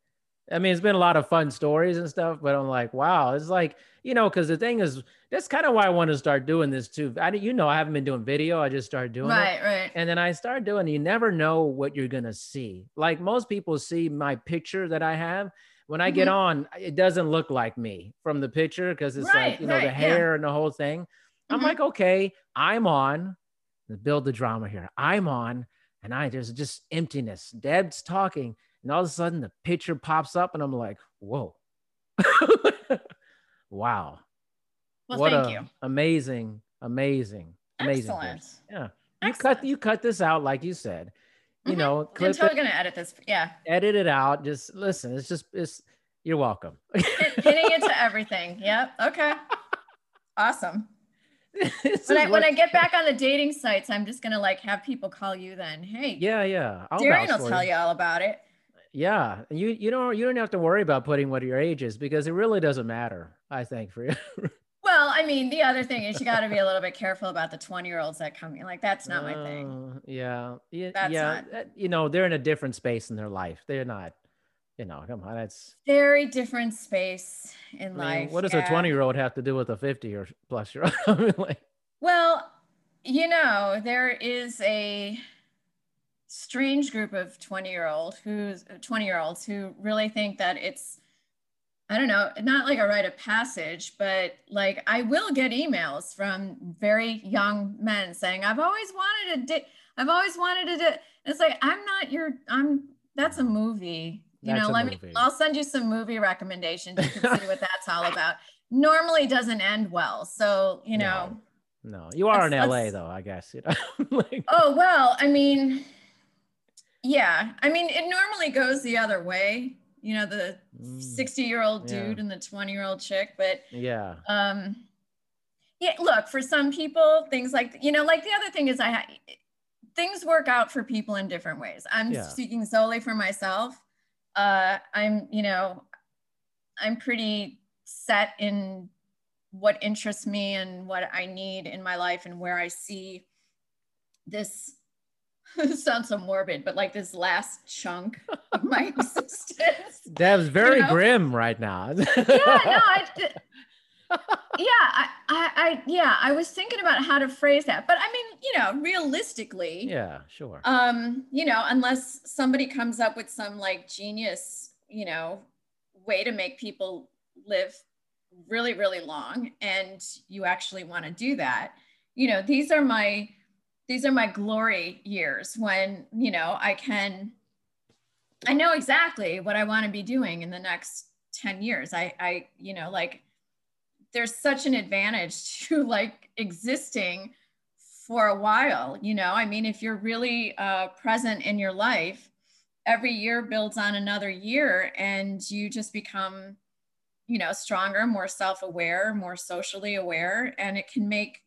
I mean, it's been a lot of fun stories and stuff, but I'm like, wow, it's like, you know, because the thing is, that's kind of why I want to start doing this too. I, you know, I haven't been doing video. I just started doing right, it. Right, right. And then I started doing. You never know what you're gonna see. Like most people see my picture that I have. When I mm-hmm. get on, it doesn't look like me from the picture because it's right, like you know right, the hair yeah. and the whole thing. Mm-hmm. I'm like, okay, I'm on. Build the drama here. I'm on, and I there's just emptiness. Deb's talking and all of a sudden the picture pops up and I'm like, whoa. wow. Well, what thank you. Amazing, amazing, amazing. Excellent. Yeah. You cut you cut this out like you said. You mm-hmm. know, clip I'm totally it, gonna edit this. Yeah. Edit it out. Just listen. It's just it's you're welcome. Hitting it to everything. Yep. Okay. Awesome. When I when I get back on the dating sites, I'm just gonna like have people call you then. Hey, yeah, yeah. I'll Darian will tell you all about it. Yeah, you you don't you don't have to worry about putting what your age is because it really doesn't matter. I think for you. well, I mean, the other thing is you got to be a little bit careful about the twenty year olds that come in. Like that's not my thing. Uh, yeah, yeah, that's yeah. Not... You know, they're in a different space in their life. They're not. You know, come on, that's very different space in I mean, life. What does yeah. a twenty year old have to do with a fifty or plus year old? like, well, you know, there is a strange group of 20 year old who's 20 year olds who really think that it's I don't know, not like a rite of passage, but like I will get emails from very young men saying, I've always wanted to, di- I've always wanted to, di-. it's like, I'm not your, I'm, that's a movie. You that's know, let movie. me, I'll send you some movie recommendations. You can see what that's all about. Normally doesn't end well. So, you know, no, no. you are in LA though, I guess, you know, like, oh, well, I mean, yeah. I mean, it normally goes the other way, you know, the 60 year old dude yeah. and the 20 year old chick. But yeah. Um, yeah, look, for some people, things like, you know, like the other thing is I, things work out for people in different ways. I'm yeah. speaking solely for myself. Uh, I'm, you know, I'm pretty set in what interests me and what I need in my life and where I see this sounds so morbid, but like this last chunk of my existence. Deb's very you know? grim right now. yeah, no, I, yeah, I, I, I, yeah, I was thinking about how to phrase that, but I mean, you know, realistically, yeah, sure. Um, you know, unless somebody comes up with some like genius, you know, way to make people live really, really long, and you actually want to do that, you know, these are my these are my glory years when you know i can i know exactly what i want to be doing in the next 10 years i i you know like there's such an advantage to like existing for a while you know? I mean if you're really uh, present in your life every year builds on another year and you just become you know stronger more self-aware more socially aware and it can make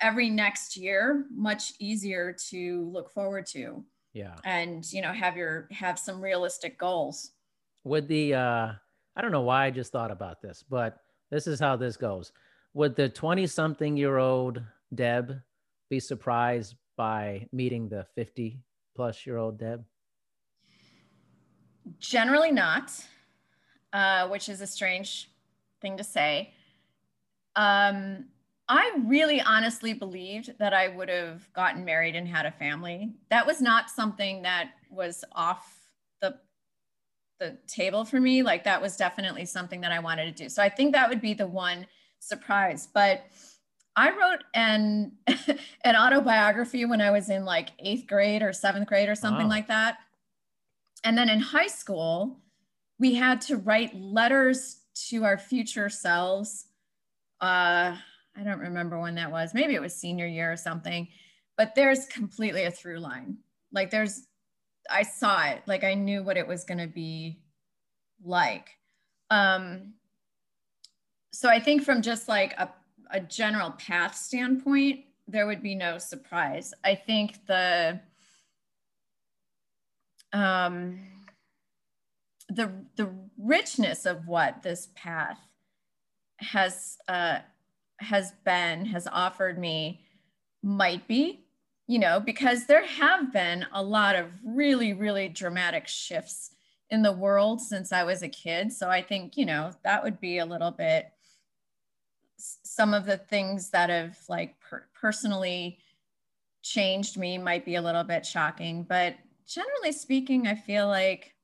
every next year much easier to look forward to. Yeah. And you know have your have some realistic goals. With the uh i don't know why i just thought about this but this is how this goes. Would the 20 something year old deb be surprised by meeting the 50 plus year old deb? Generally not uh, which is a strange thing to say. Um, I really honestly believed that I would have gotten married and had a family. That was not something that was off the table for me. Like that was definitely something that I wanted to do. So I think that would be the one surprise. But I wrote an an autobiography when I was in like eighth grade or seventh grade or something wow. like that. And then in high school, we had to write letters to our future selves. Uh, I don't remember when that was. Maybe it was senior year or something. But there's completely a through line. Like there's, I saw it. Like I knew what it was going to be like. Um, so I think from just like a, a general path standpoint, there would be no surprise. I think the um, the the richness of what this path has uh, has been, has offered me might be, you know, because there have been a lot of really, really dramatic shifts in the world since I was a kid. So I think, you know, that would be a little bit some of the things that have like per- personally changed me might be a little bit shocking, but generally speaking, I feel like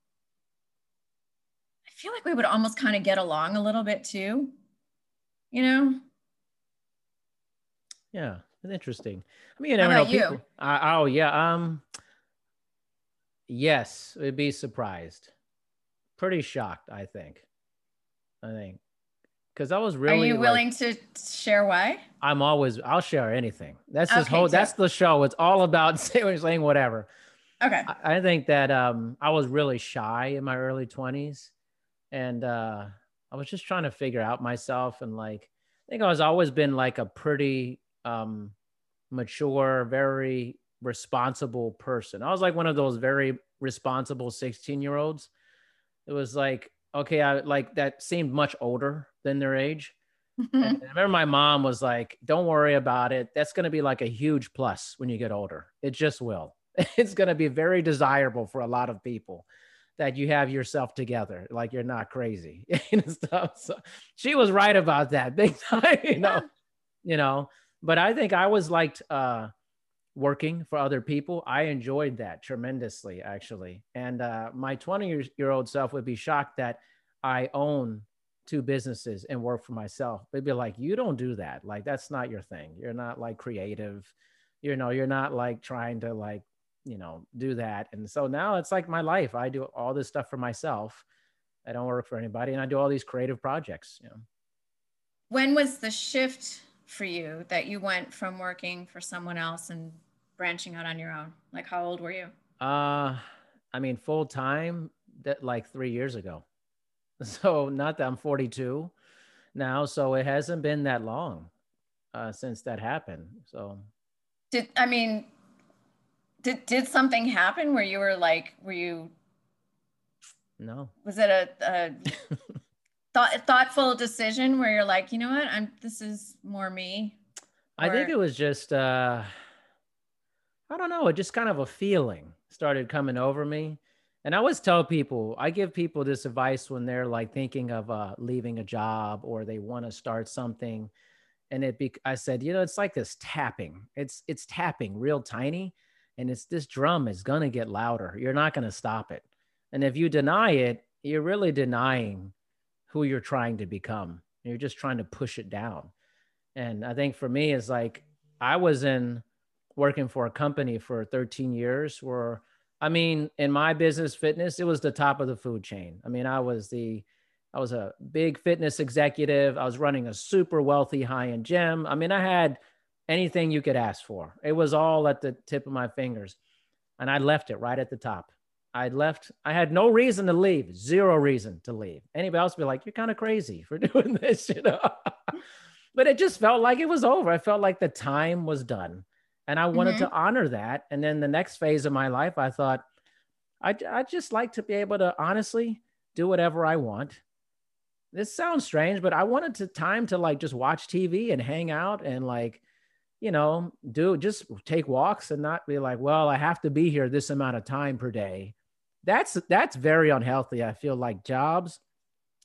I feel like we would almost kind of get along a little bit too. You know? Yeah, it's interesting. I mean, you never know. People? Uh, oh yeah. Um. Yes, it'd be surprised. Pretty shocked, I think. I think because I was really. Are you willing to share why? I'm always. I'll share anything. That's this okay, whole. So- that's the show. It's all about saying whatever. Okay. I, I, think that um I was really shy in my early 20s, and uh I was just trying to figure out myself and like I think I was always been like a pretty um, mature, very responsible person. I was like one of those very responsible 16 year olds. It was like, okay, I like that seemed much older than their age. I remember my mom was like, don't worry about it. That's going to be like a huge plus when you get older. It just will. It's going to be very desirable for a lot of people that you have yourself together, like you're not crazy and stuff. So she was right about that big time, you know, you know, but I think I was liked uh, working for other people. I enjoyed that tremendously, actually. And uh, my 20 year old self would be shocked that I own two businesses and work for myself. They'd be like, you don't do that. Like, that's not your thing. You're not like creative. You know, you're not like trying to like, you know, do that. And so now it's like my life. I do all this stuff for myself. I don't work for anybody and I do all these creative projects, you know. When was the shift for you that you went from working for someone else and branching out on your own? Like how old were you? Uh I mean full time that like 3 years ago. So not that I'm 42 now, so it hasn't been that long uh since that happened. So Did I mean did did something happen where you were like were you no. Was it a, a thought, thoughtful decision where you're like, you know what, I'm this is more me? Or... I think it was just uh I don't know, it just kind of a feeling started coming over me. And I always tell people, I give people this advice when they're like thinking of uh, leaving a job or they want to start something. And it be, I said, you know, it's like this tapping. It's it's tapping real tiny, and it's this drum is gonna get louder. You're not gonna stop it. And if you deny it, you're really denying who you're trying to become. You're just trying to push it down. And I think for me, it's like I was in working for a company for 13 years where, I mean, in my business fitness, it was the top of the food chain. I mean, I was the, I was a big fitness executive. I was running a super wealthy high end gym. I mean, I had anything you could ask for. It was all at the tip of my fingers. And I left it right at the top. I left, I had no reason to leave, zero reason to leave. Anybody else be like, you're kind of crazy for doing this, you know? but it just felt like it was over. I felt like the time was done. And I wanted mm-hmm. to honor that. And then the next phase of my life, I thought, I, I just like to be able to honestly do whatever I want. This sounds strange, but I wanted to time to like just watch TV and hang out and like, you know, do just take walks and not be like, well, I have to be here this amount of time per day. That's that's very unhealthy. I feel like jobs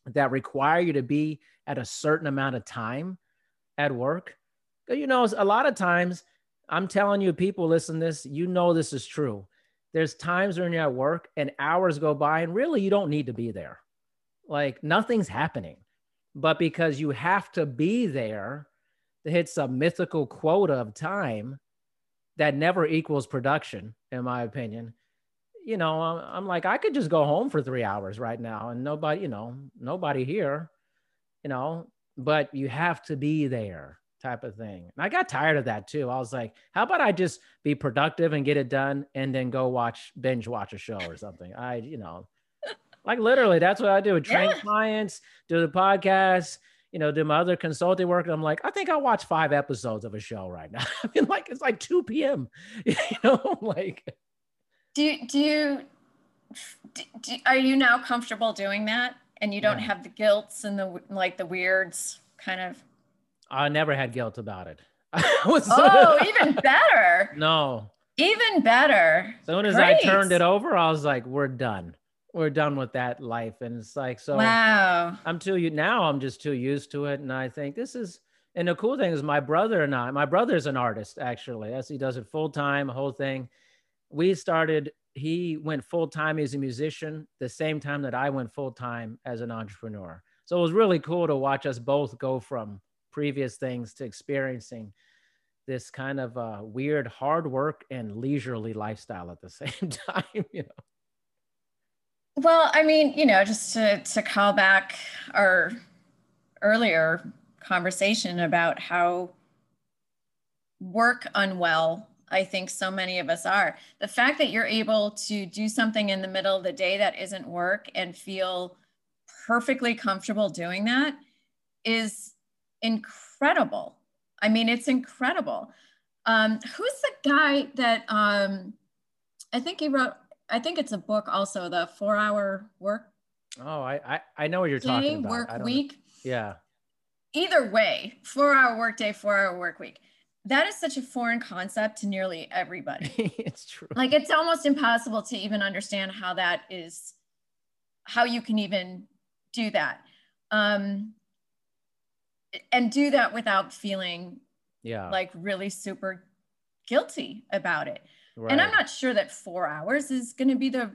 that require you to be at a certain amount of time at work. You know, a lot of times I'm telling you, people listen this, you know this is true. There's times when you're at work and hours go by and really you don't need to be there. Like nothing's happening. But because you have to be there to hit some mythical quota of time that never equals production, in my opinion. You know, I'm like, I could just go home for three hours right now and nobody, you know, nobody here, you know, but you have to be there type of thing. And I got tired of that too. I was like, how about I just be productive and get it done and then go watch binge watch a show or something. I, you know, like literally that's what I do. Train yeah. clients, do the podcast, you know, do my other consulting work. And I'm like, I think I'll watch five episodes of a show right now. I mean, like it's like 2 p.m. You know, like do you do you do, are you now comfortable doing that? And you don't yeah. have the guilts and the like the weirds kind of I never had guilt about it. was, oh, even better. No. Even better. As soon as Great. I turned it over, I was like, we're done. We're done with that life. And it's like, so wow. I'm too you now I'm just too used to it. And I think this is and the cool thing is my brother and I, my brother's an artist actually. As he does it full time, whole thing. We started, he went full time as a musician the same time that I went full time as an entrepreneur. So it was really cool to watch us both go from previous things to experiencing this kind of uh, weird hard work and leisurely lifestyle at the same time you know well i mean you know just to to call back our earlier conversation about how work unwell i think so many of us are the fact that you're able to do something in the middle of the day that isn't work and feel perfectly comfortable doing that is incredible. I mean, it's incredible. Um, who's the guy that um, I think he wrote? I think it's a book also, the Four Hour Work. Oh, I I, I know what you're day, talking about. Work week. Know. Yeah. Either way, four hour work day, four hour work week. That is such a foreign concept to nearly everybody. it's true. Like it's almost impossible to even understand how that is, how you can even do that. Um, and do that without feeling yeah like really super guilty about it right. and i'm not sure that four hours is going to be the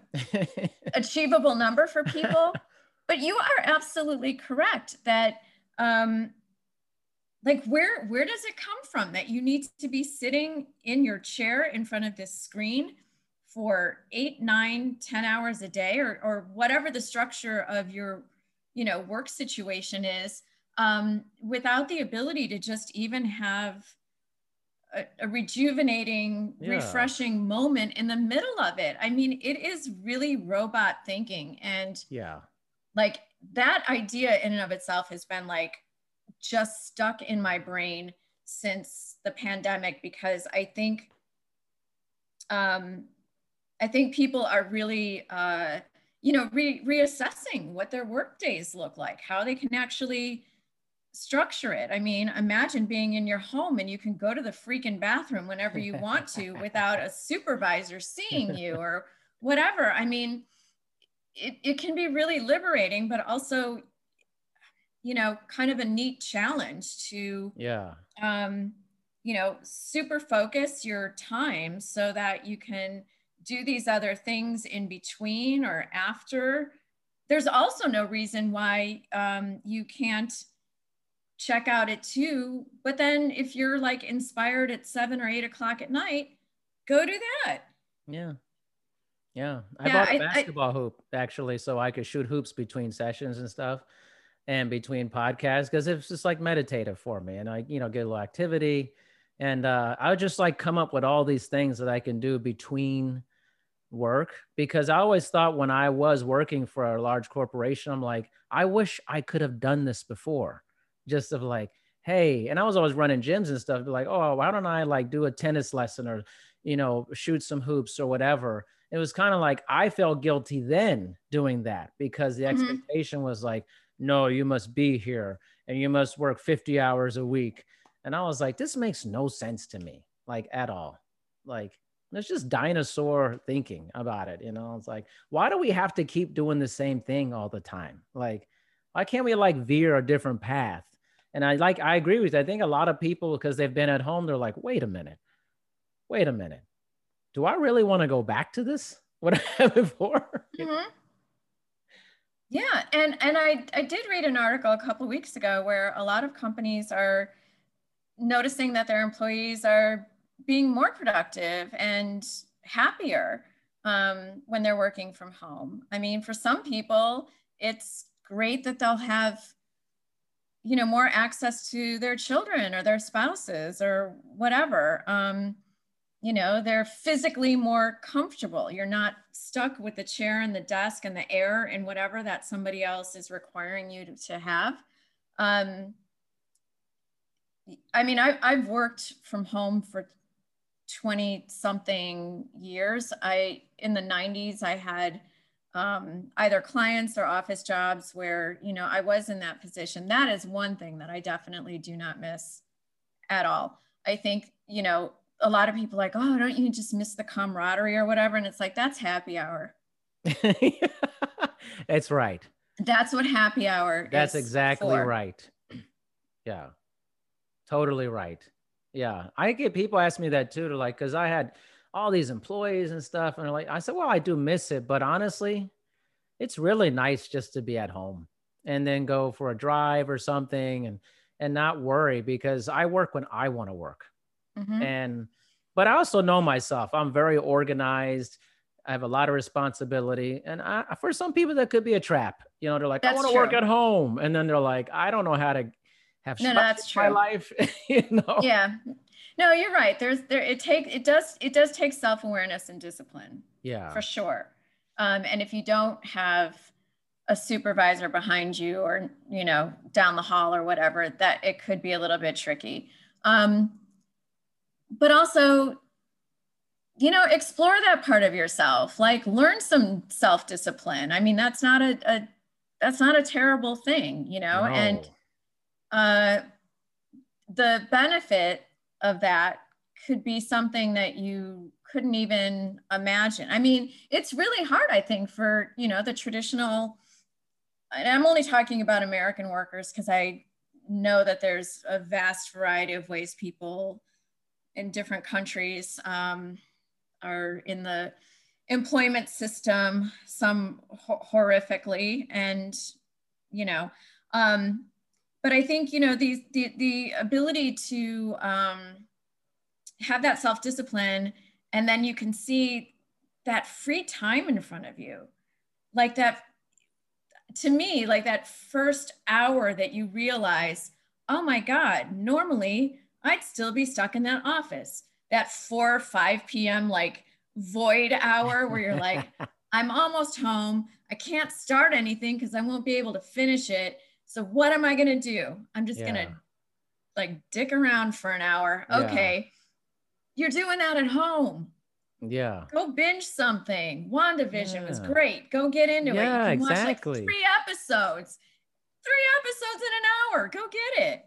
achievable number for people but you are absolutely correct that um like where where does it come from that you need to be sitting in your chair in front of this screen for eight nine ten hours a day or or whatever the structure of your you know work situation is um, without the ability to just even have a, a rejuvenating, yeah. refreshing moment in the middle of it. I mean, it is really robot thinking. And yeah, like that idea in and of itself has been like just stuck in my brain since the pandemic because I think um, I think people are really uh, you know re- reassessing what their work days look like, how they can actually structure it. I mean, imagine being in your home and you can go to the freaking bathroom whenever you want to without a supervisor seeing you or whatever. I mean, it, it can be really liberating, but also, you know, kind of a neat challenge to, yeah, um, you know, super focus your time so that you can do these other things in between or after. There's also no reason why um, you can't check out at two. But then if you're like inspired at seven or eight o'clock at night, go do that. Yeah. Yeah, I yeah, bought a I, basketball I, hoop actually, so I could shoot hoops between sessions and stuff, and between podcasts because it's just like meditative for me, and I you know get a little activity, and uh, I would just like come up with all these things that I can do between work because I always thought when I was working for a large corporation, I'm like, I wish I could have done this before, just of like, hey, and I was always running gyms and stuff, like, oh, why don't I like do a tennis lesson or you know shoot some hoops or whatever it was kind of like I felt guilty then doing that because the mm-hmm. expectation was like, no, you must be here and you must work 50 hours a week. And I was like, this makes no sense to me, like at all. Like, it's just dinosaur thinking about it. You know, it's like, why do we have to keep doing the same thing all the time? Like, why can't we like veer a different path? And I like, I agree with you. I think a lot of people, because they've been at home, they're like, wait a minute, wait a minute do I really want to go back to this? What I had before? Mm-hmm. Yeah, and and I I did read an article a couple weeks ago where a lot of companies are noticing that their employees are being more productive and happier um, when they're working from home. I mean, for some people, it's great that they'll have you know more access to their children or their spouses or whatever. Um, you know they're physically more comfortable. You're not stuck with the chair and the desk and the air and whatever that somebody else is requiring you to, to have. Um, i mean I, i've worked from home for 20 something years. I in the 90s i had um, either clients or office jobs where you know i was in that position. That is one thing that i definitely do not miss at all. I think you know a lot of people like, oh, don't you just miss the camaraderie or whatever? And it's like, that's happy hour. that's right. That's what happy hour That's exactly for. right. Yeah. Totally right. Yeah. I get people ask me that too, to like, cause I had all these employees and stuff. And like, I said, well, I do miss it, but honestly, it's really nice just to be at home and then go for a drive or something and, and not worry because I work when I want to work. Mm-hmm. And but I also know myself. I'm very organized. I have a lot of responsibility. And I, for some people, that could be a trap. You know, they're like, that's I want to work at home. And then they're like, I don't know how to have no, that's true. my life. you know? Yeah. No, you're right. There's there it take it does it does take self-awareness and discipline. Yeah. For sure. Um, and if you don't have a supervisor behind you or you know down the hall or whatever, that it could be a little bit tricky. Um, but also you know explore that part of yourself like learn some self-discipline i mean that's not a, a that's not a terrible thing you know no. and uh the benefit of that could be something that you couldn't even imagine i mean it's really hard i think for you know the traditional and i'm only talking about american workers because i know that there's a vast variety of ways people in different countries um, are in the employment system, some ho- horrifically, and you know, um, but I think you know the the, the ability to um, have that self discipline, and then you can see that free time in front of you, like that. To me, like that first hour that you realize, oh my God, normally I'd still be stuck in that office. That 4 or 5 p.m. like void hour where you're like, I'm almost home. I can't start anything because I won't be able to finish it. So what am I gonna do? I'm just yeah. gonna like dick around for an hour. Okay. Yeah. You're doing that at home. Yeah. Go binge something. WandaVision yeah. was great. Go get into it. You can exactly. watch like three episodes. Three episodes in an hour. Go get it.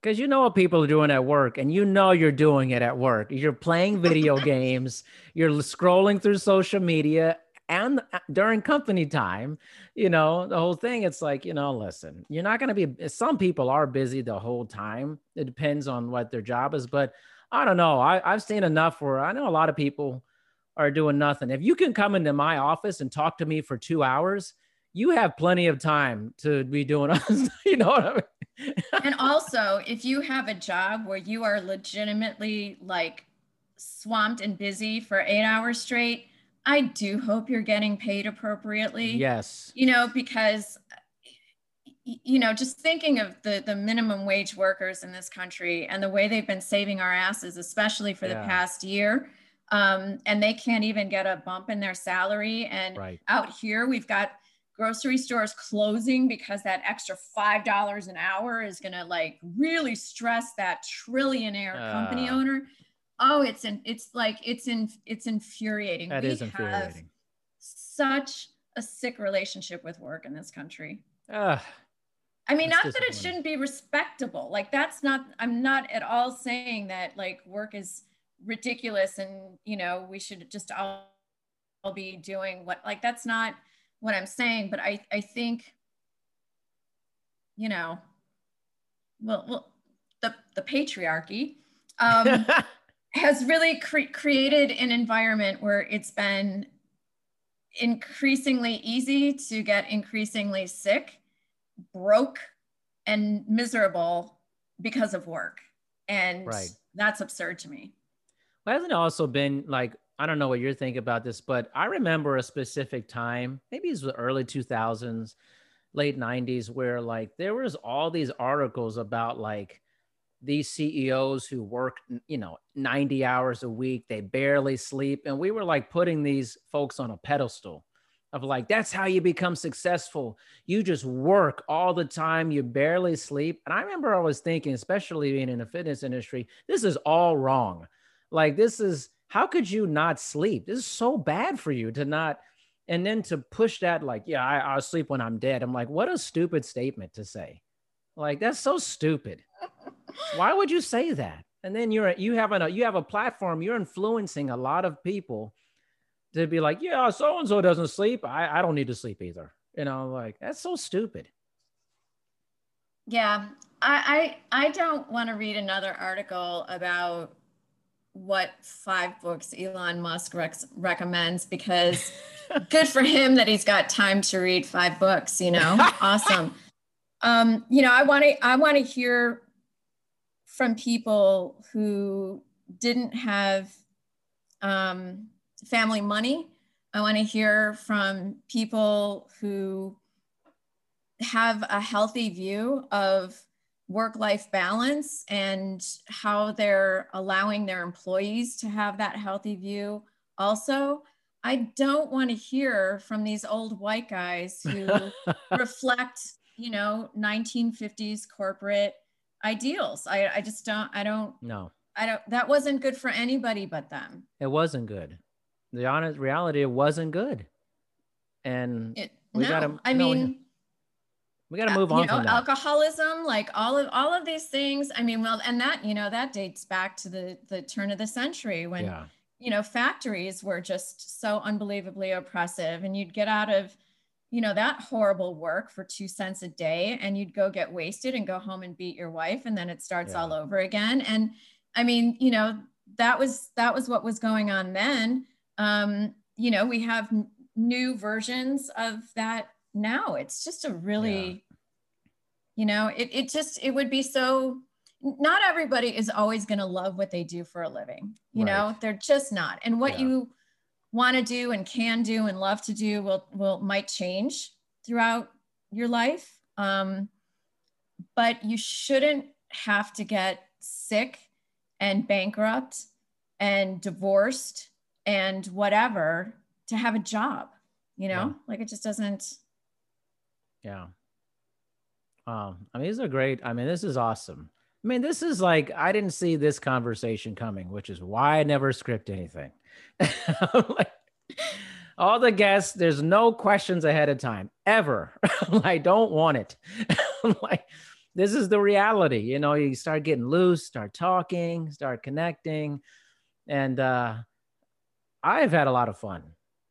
Because you know what people are doing at work, and you know you're doing it at work. You're playing video games, you're scrolling through social media, and uh, during company time, you know, the whole thing, it's like, you know, listen, you're not going to be, some people are busy the whole time. It depends on what their job is. But I don't know. I, I've seen enough where I know a lot of people are doing nothing. If you can come into my office and talk to me for two hours, you have plenty of time to be doing, us. you know what I mean? and also, if you have a job where you are legitimately like swamped and busy for eight hours straight, I do hope you're getting paid appropriately. Yes. You know, because you know, just thinking of the the minimum wage workers in this country and the way they've been saving our asses, especially for yeah. the past year. Um, and they can't even get a bump in their salary. And right. out here, we've got grocery stores closing because that extra five dollars an hour is going to like really stress that trillionaire uh, company owner. Oh, it's in, it's like it's in it's infuriating. That we is infuriating. such a sick relationship with work in this country. Uh, I mean, not that it shouldn't be respectable. Like that's not, I'm not at all saying that like work is ridiculous and, you know, we should just all, all be doing what, like, that's not what I'm saying. But I, I think, you know, well, well the, the patriarchy um, has really cre- created an environment where it's been increasingly easy to get increasingly sick broke and miserable because of work. And right. that's absurd to me. Well, hasn't it also been like, I don't know what you're thinking about this, but I remember a specific time, maybe it's the early 2000s, late 90s, where like there was all these articles about like these CEOs who work, you know, 90 hours a week, they barely sleep. And we were like putting these folks on a pedestal of like that's how you become successful you just work all the time you barely sleep and i remember i was thinking especially being in the fitness industry this is all wrong like this is how could you not sleep this is so bad for you to not and then to push that like yeah I, i'll sleep when i'm dead i'm like what a stupid statement to say like that's so stupid why would you say that and then you're you have a you have a platform you're influencing a lot of people to be like, yeah, so and so doesn't sleep. I, I don't need to sleep either. You know, like that's so stupid. Yeah, I I, I don't want to read another article about what five books Elon Musk rec- recommends because good for him that he's got time to read five books. You know, awesome. Um, you know, I want to I want to hear from people who didn't have um, family money. I want to hear from people who have a healthy view of work life balance and how they're allowing their employees to have that healthy view also. I don't want to hear from these old white guys who reflect, you know, 1950s corporate ideals. I, I just don't, I don't, no, I don't, that wasn't good for anybody but them. It wasn't good the honest reality it wasn't good and it, we no, gotta i no, mean we gotta move uh, on know, alcoholism like all of all of these things i mean well and that you know that dates back to the the turn of the century when yeah. you know factories were just so unbelievably oppressive and you'd get out of you know that horrible work for two cents a day and you'd go get wasted and go home and beat your wife and then it starts yeah. all over again and i mean you know that was that was what was going on then um, you know, we have n- new versions of that now. It's just a really, yeah. you know, it, it just, it would be so, not everybody is always going to love what they do for a living. You right. know, they're just not. And what yeah. you want to do and can do and love to do will, will, might change throughout your life. Um, but you shouldn't have to get sick and bankrupt and divorced and whatever to have a job you know yeah. like it just doesn't yeah um i mean these are great i mean this is awesome i mean this is like i didn't see this conversation coming which is why i never script anything like, all the guests there's no questions ahead of time ever i don't want it like this is the reality you know you start getting loose start talking start connecting and uh I've had a lot of fun.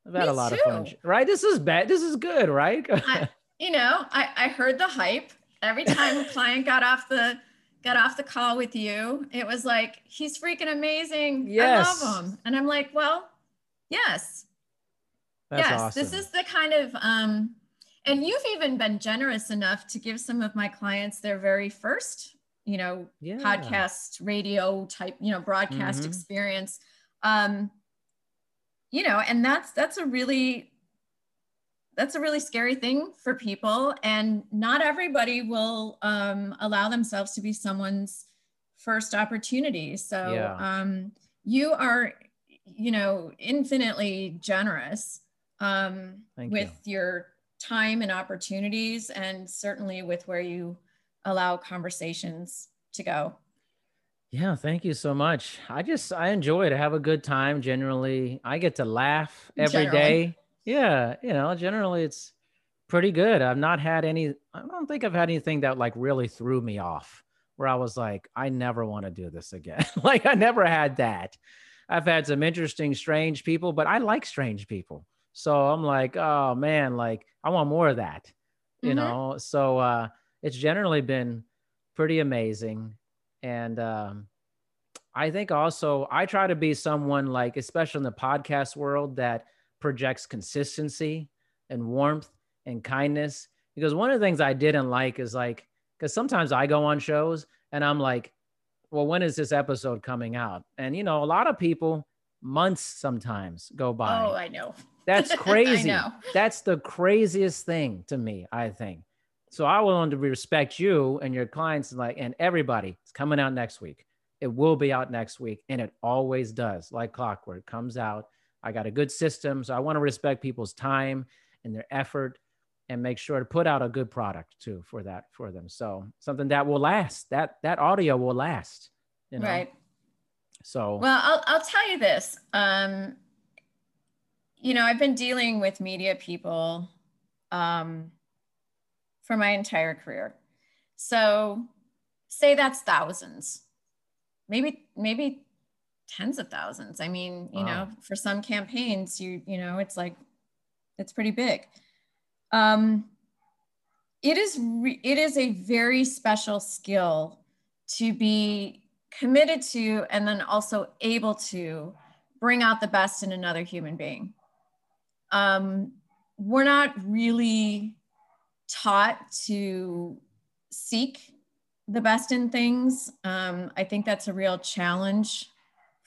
I've had Me a lot too. of fun. Right? This is bad. This is good, right? I, you know, I, I heard the hype every time a client got off the got off the call with you. It was like, he's freaking amazing. Yes. I love him. And I'm like, well, yes. That's yes, awesome. this is the kind of um and you've even been generous enough to give some of my clients their very first, you know, yeah. podcast, radio type, you know, broadcast mm-hmm. experience. Um, you know, and that's that's a really that's a really scary thing for people and not everybody will um, allow themselves to be someone's first opportunity. So yeah. um, you are you know infinitely generous um, with you. your time and opportunities and certainly with where you allow conversations to go. Yeah thank you so much. I just i enjoy it i have a good time generally. I get to laugh every day yeah, you know, generally it's pretty good. I've not had any I don't think I've had anything that like really threw me off where I was like, I never want to do this again. like I never had that. I've had some interesting strange people, but I like strange people. So I'm like, oh man, like I want more of that. You mm-hmm. know? So uh it's generally been pretty amazing. And um I think also I try to be someone like, especially in the podcast world, that projects consistency and warmth and kindness. Because one of the things I didn't like is like, because sometimes I go on shows and I'm like, well, when is this episode coming out? And, you know, a lot of people, months sometimes go by. Oh, I know. That's crazy. know. That's the craziest thing to me, I think. So I want to respect you and your clients like and everybody. It's coming out next week. It will be out next week. And it always does, like clockwork, comes out I got a good system. So I want to respect people's time and their effort and make sure to put out a good product too for that for them. So something that will last. That that audio will last. You know? Right. So well, I'll I'll tell you this. Um, you know, I've been dealing with media people um, for my entire career. So say that's thousands, maybe maybe tens of thousands. I mean, you wow. know, for some campaigns, you you know, it's like it's pretty big. Um, it is re- it is a very special skill to be committed to and then also able to bring out the best in another human being. Um, we're not really taught to seek the best in things. Um, I think that's a real challenge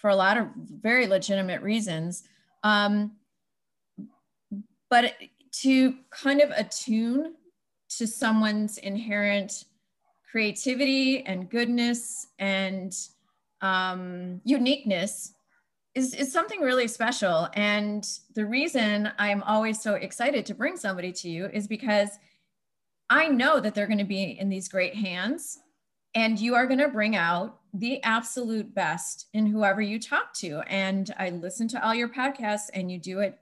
for a lot of very legitimate reasons. Um, but to kind of attune to someone's inherent creativity and goodness and um, uniqueness is, is something really special. And the reason I'm always so excited to bring somebody to you is because I know that they're going to be in these great hands and you are going to bring out the absolute best in whoever you talk to. And I listen to all your podcasts and you do it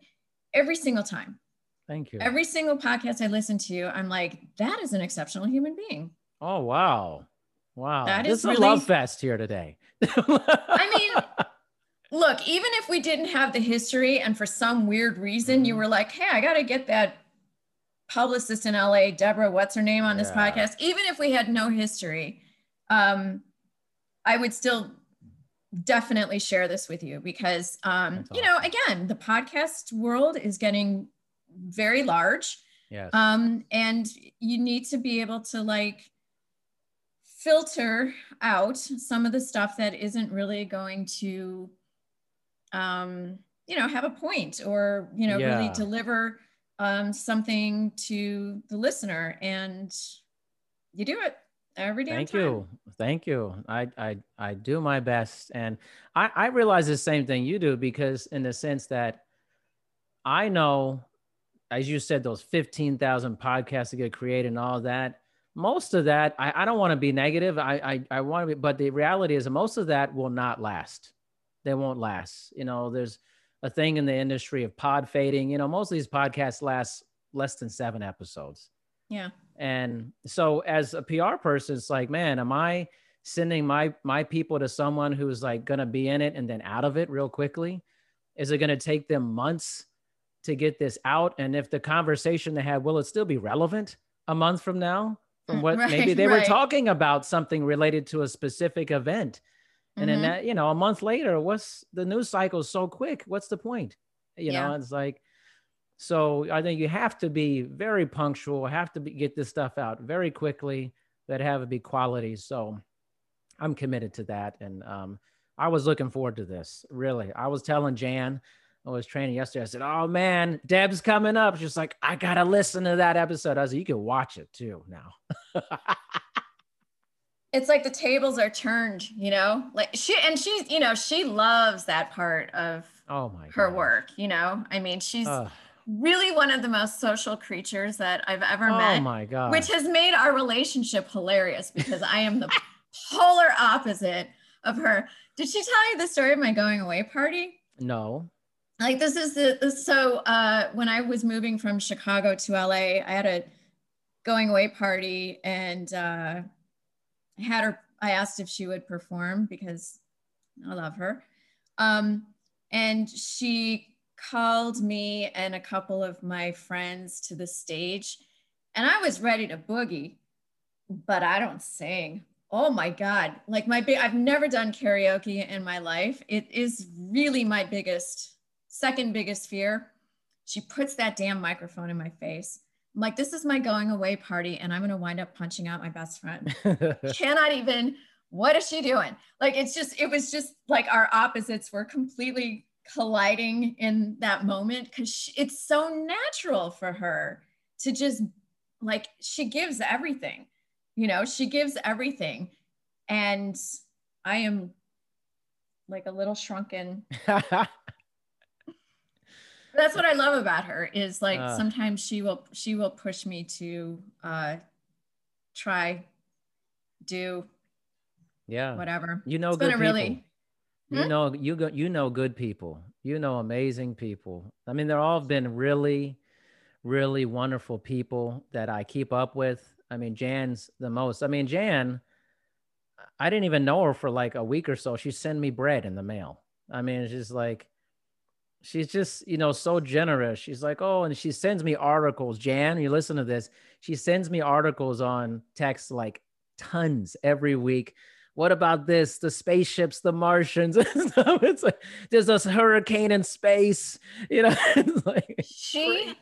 every single time. Thank you. Every single podcast I listen to, I'm like, that is an exceptional human being. Oh, wow. Wow. That this is, really... love fest here today. I mean, look, even if we didn't have the history and for some weird reason you mm-hmm. were like, hey, I got to get that publicist in LA, Deborah, what's her name on this yeah. podcast, even if we had no history, um, I would still definitely share this with you because, um, awesome. you know, again, the podcast world is getting very large. Yes. Um, and you need to be able to like filter out some of the stuff that isn't really going to, um, you know, have a point or, you know, yeah. really deliver um, something to the listener. And you do it every damn Thank time. you. Thank you. I, I, I do my best. And I, I realize the same thing you do because in the sense that I know, as you said, those 15,000 podcasts to get created and all that, most of that, I, I don't want to be negative. I, I, I want to be, but the reality is most of that will not last. They won't last. You know, there's a thing in the industry of pod fading. You know, most of these podcasts last less than seven episodes. Yeah. And so as a PR person, it's like, man, am I sending my my people to someone who's like gonna be in it and then out of it real quickly? Is it gonna take them months to get this out? And if the conversation they had, will it still be relevant a month from now? From what right, maybe they right. were talking about something related to a specific event. And mm-hmm. then that, you know, a month later, what's the news cycle so quick? What's the point? You yeah. know, it's like so I think you have to be very punctual, have to be, get this stuff out very quickly, that have it be quality. So I'm committed to that. And um, I was looking forward to this, really. I was telling Jan, I was training yesterday. I said, "Oh man, Deb's coming up." She's like, "I gotta listen to that episode." I was like, "You can watch it too now." it's like the tables are turned, you know. Like she and she's, you know, she loves that part of oh my her gosh. work. You know, I mean, she's Ugh. Really one of the most social creatures that I've ever oh met. my god. which has made our relationship hilarious because I am the polar opposite of her. Did she tell you the story of my going away party? no. Like this is the so uh, when I was moving from Chicago to LA, I had a going away party and uh, I had her. I asked if she would perform because I love her, um, and she called me and a couple of my friends to the stage, and I was ready to boogie, but I don't sing. Oh my God. Like my big, I've never done karaoke in my life. It is really my biggest, second biggest fear. She puts that damn microphone in my face. I'm like, this is my going away party, and I'm going to wind up punching out my best friend. Cannot even, what is she doing? Like, it's just, it was just like our opposites were completely colliding in that moment because it's so natural for her to just, like, she gives everything you know she gives everything and i am like a little shrunken that's what i love about her is like Uh. sometimes she will she will push me to uh try do yeah. whatever You know It's good been a people. really- You Hmm? know you go you know good people. You know amazing people. I mean, they're all been really, really wonderful people that I keep up with. I mean, Jan's the most. I mean, Jan, I didn't even know her for like a week or so. She sent me bread in the mail. I mean, it's just like she's just, you know, so generous. She's like, oh, and she sends me articles. Jan, you listen to this. She sends me articles on text like tons every week what about this? The spaceships the martians and stuff. It's like there's this hurricane in space you know like she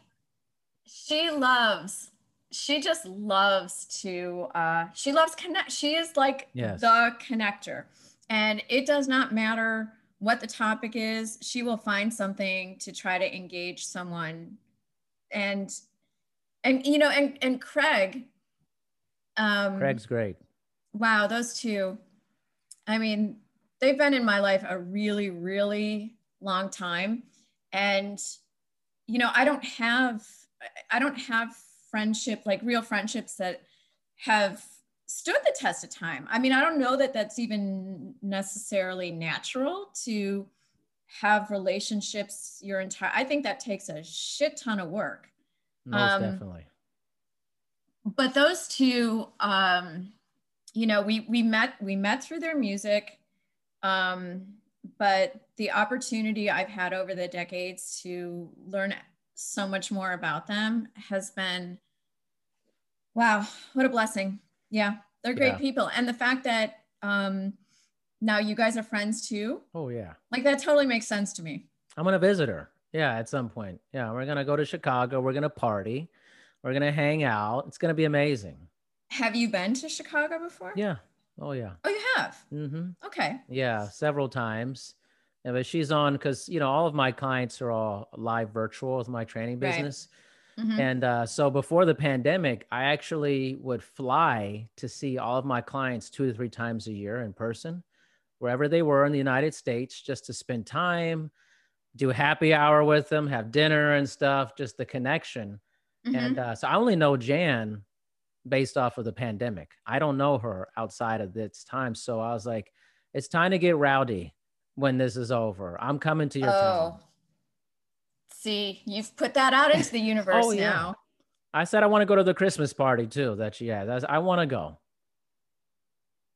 she loves she just loves to uh she loves connect she is like Yes. the connector. And it does not matter what the topic is she will find something to try to engage someone. And and you know and and craig um craig's great. wow those two i mean they've been in my life a really really long time. And you know i don't have i don't have friendship like real friendships that have stood the test of time. I mean i don't know that that's even necessarily natural to have relationships your entire i think that takes a shit ton of work. Most Um, definitely. but those two um you know we we met we met through their music um but the opportunity i've had over the decades to learn so much more about them has been wow what a blessing. Yeah they're great Yeah. people. And the fact that um now you guys are friends too. Oh yeah. Like that totally makes sense to me. I'm gonna visit her. Yeah at some point. Yeah we're gonna go to chicago. We're gonna party. We're gonna hang out. It's gonna be amazing have you been to chicago before yeah oh yeah oh you have mm-hmm okay Yeah, several times. Yeah, but she's on because you know all of my clients are all live virtual with my training Right. business, Mhm. and uh, so before the pandemic, I actually would fly to see all of my clients two to three times a year in person, wherever they were in the United States, just to spend time, do happy hour with them, have dinner and stuff, just the connection. Mhm. And uh, so I only know Jan based off of the pandemic. I don't know her outside of this time. So I was like, it's time to get rowdy when this is over. I'm coming to your oh. town. Oh, see, you've put that out into the oh, universe Oh, yeah. now. I said I want to go to the Christmas party too that she had. That's, I want to go.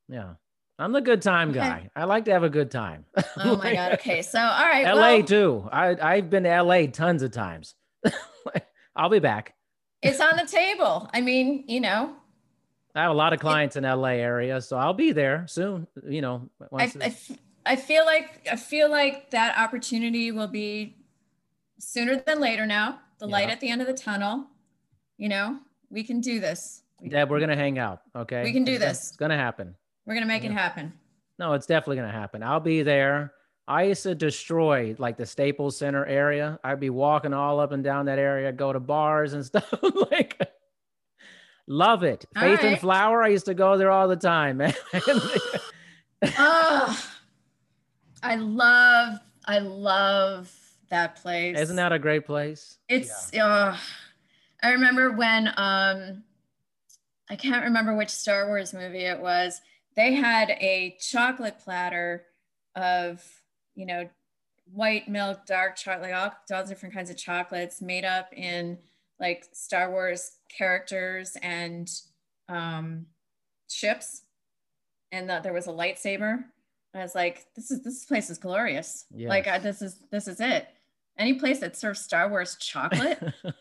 Yeah. I'm the good time Okay. guy. I like to have a good time. Oh my God. Okay. So, all right. LA well, too. I, I've been to LA tons of times. I'll be back. It's on the table. I mean, you know, I have a lot of clients in LA area, so I'll be there soon. You know, I, once I, f- I feel like, I feel like that opportunity will be sooner than later now, the light at the end of the tunnel. You know, we can do this. Deb, we're gonna hang out. Okay, We can do It's gonna- this. It's gonna happen. We're going to make it happen. No, it's definitely gonna happen. I'll be there. I used to destroy like the Staples Center area. I'd be walking all up and down that area, go to bars and stuff. like, love it. All Faith right. and Flower. I used to go there all the time, man. oh, I love, I love that place. Isn't that a great place? It's. Yeah. Uh, I remember when um, I can't remember which Star Wars movie it was. They had a chocolate platter of you know, white milk, dark chocolate, all, all different kinds of chocolates made up in like Star Wars characters and um, ships. And that there was a lightsaber. I was like, this is this place is glorious. Yes. Like I, this is this is it. Any place that serves Star Wars chocolate,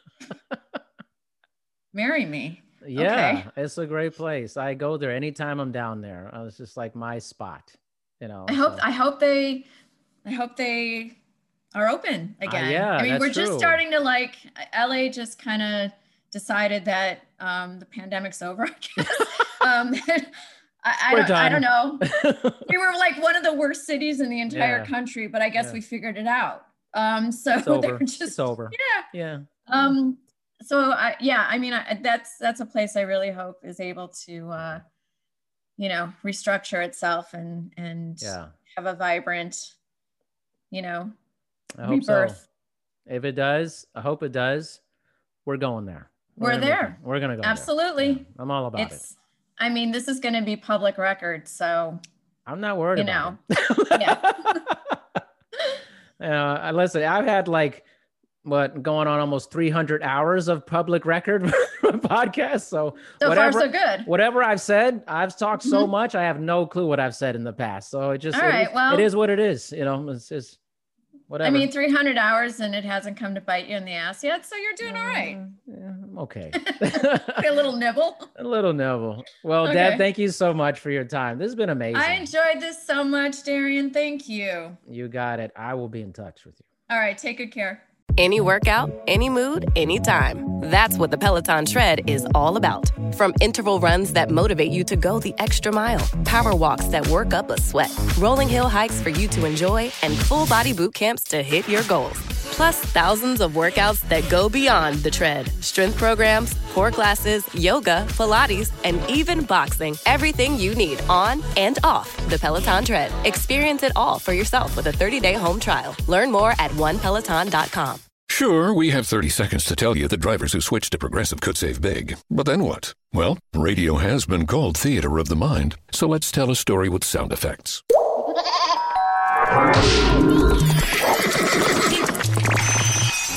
marry me. Yeah, okay. it's a great place. I go there anytime I'm down there. It's just like my spot. You know. I hope so. I hope they I hope they are open uh, again. Uh, yeah, I mean, we're just true. starting to like LA just kind of decided that um, the pandemic's over. I guess. um, I, I, don't, I, don't, know. we were like one of the worst cities in the entire yeah. country, but I guess yeah. we figured it out. Um, so they're just it's over. Yeah. Yeah. Um, so I, yeah, I mean, I, that's, that's a place I really hope is able to, uh, you know, restructure itself and, and yeah. have a vibrant, you know, I hope rebirth. So. If it does, I hope it does. We're going there. We're, we're there. we're gonna go. Absolutely. Yeah, I'm all about it's, it. I mean, this is gonna be public record, so I'm not worried. You know. yeah. uh, listen, I've had like what going on almost 300 hours of public record podcast. So, so whatever, far, so good. Whatever I've said, I've talked so mm-hmm. much. I have no clue what I've said in the past. So it just, All right, it, is, well, it is what it is. You know, it's just whatever. I mean, 300 hours and it hasn't come to bite you in the ass yet. So you're doing all right. Uh, yeah, okay. a little nibble. A little nibble. Well, okay. Deb, thank you so much for your time. This has been amazing. I enjoyed this so much, Darian. Thank you. You got it. I will be in touch with you. All right. Take good care. Any workout, any mood, anytime. That's what the Peloton Tread is all about. From interval runs that motivate you to go the extra mile, power walks that work up a sweat, rolling hill hikes for you to enjoy, and full body boot camps to hit your goals. Plus, thousands of workouts that go beyond the tread strength programs, core classes, yoga, Pilates, and even boxing. Everything you need on and off the Peloton Tread. Experience it all for yourself with a 30 day home trial. Learn more at onepeloton.com. Sure, we have 30 seconds to tell you that drivers who switch to Progressive could save big. But then what? Well, radio has been called theater of the mind, so let's tell a story with sound effects.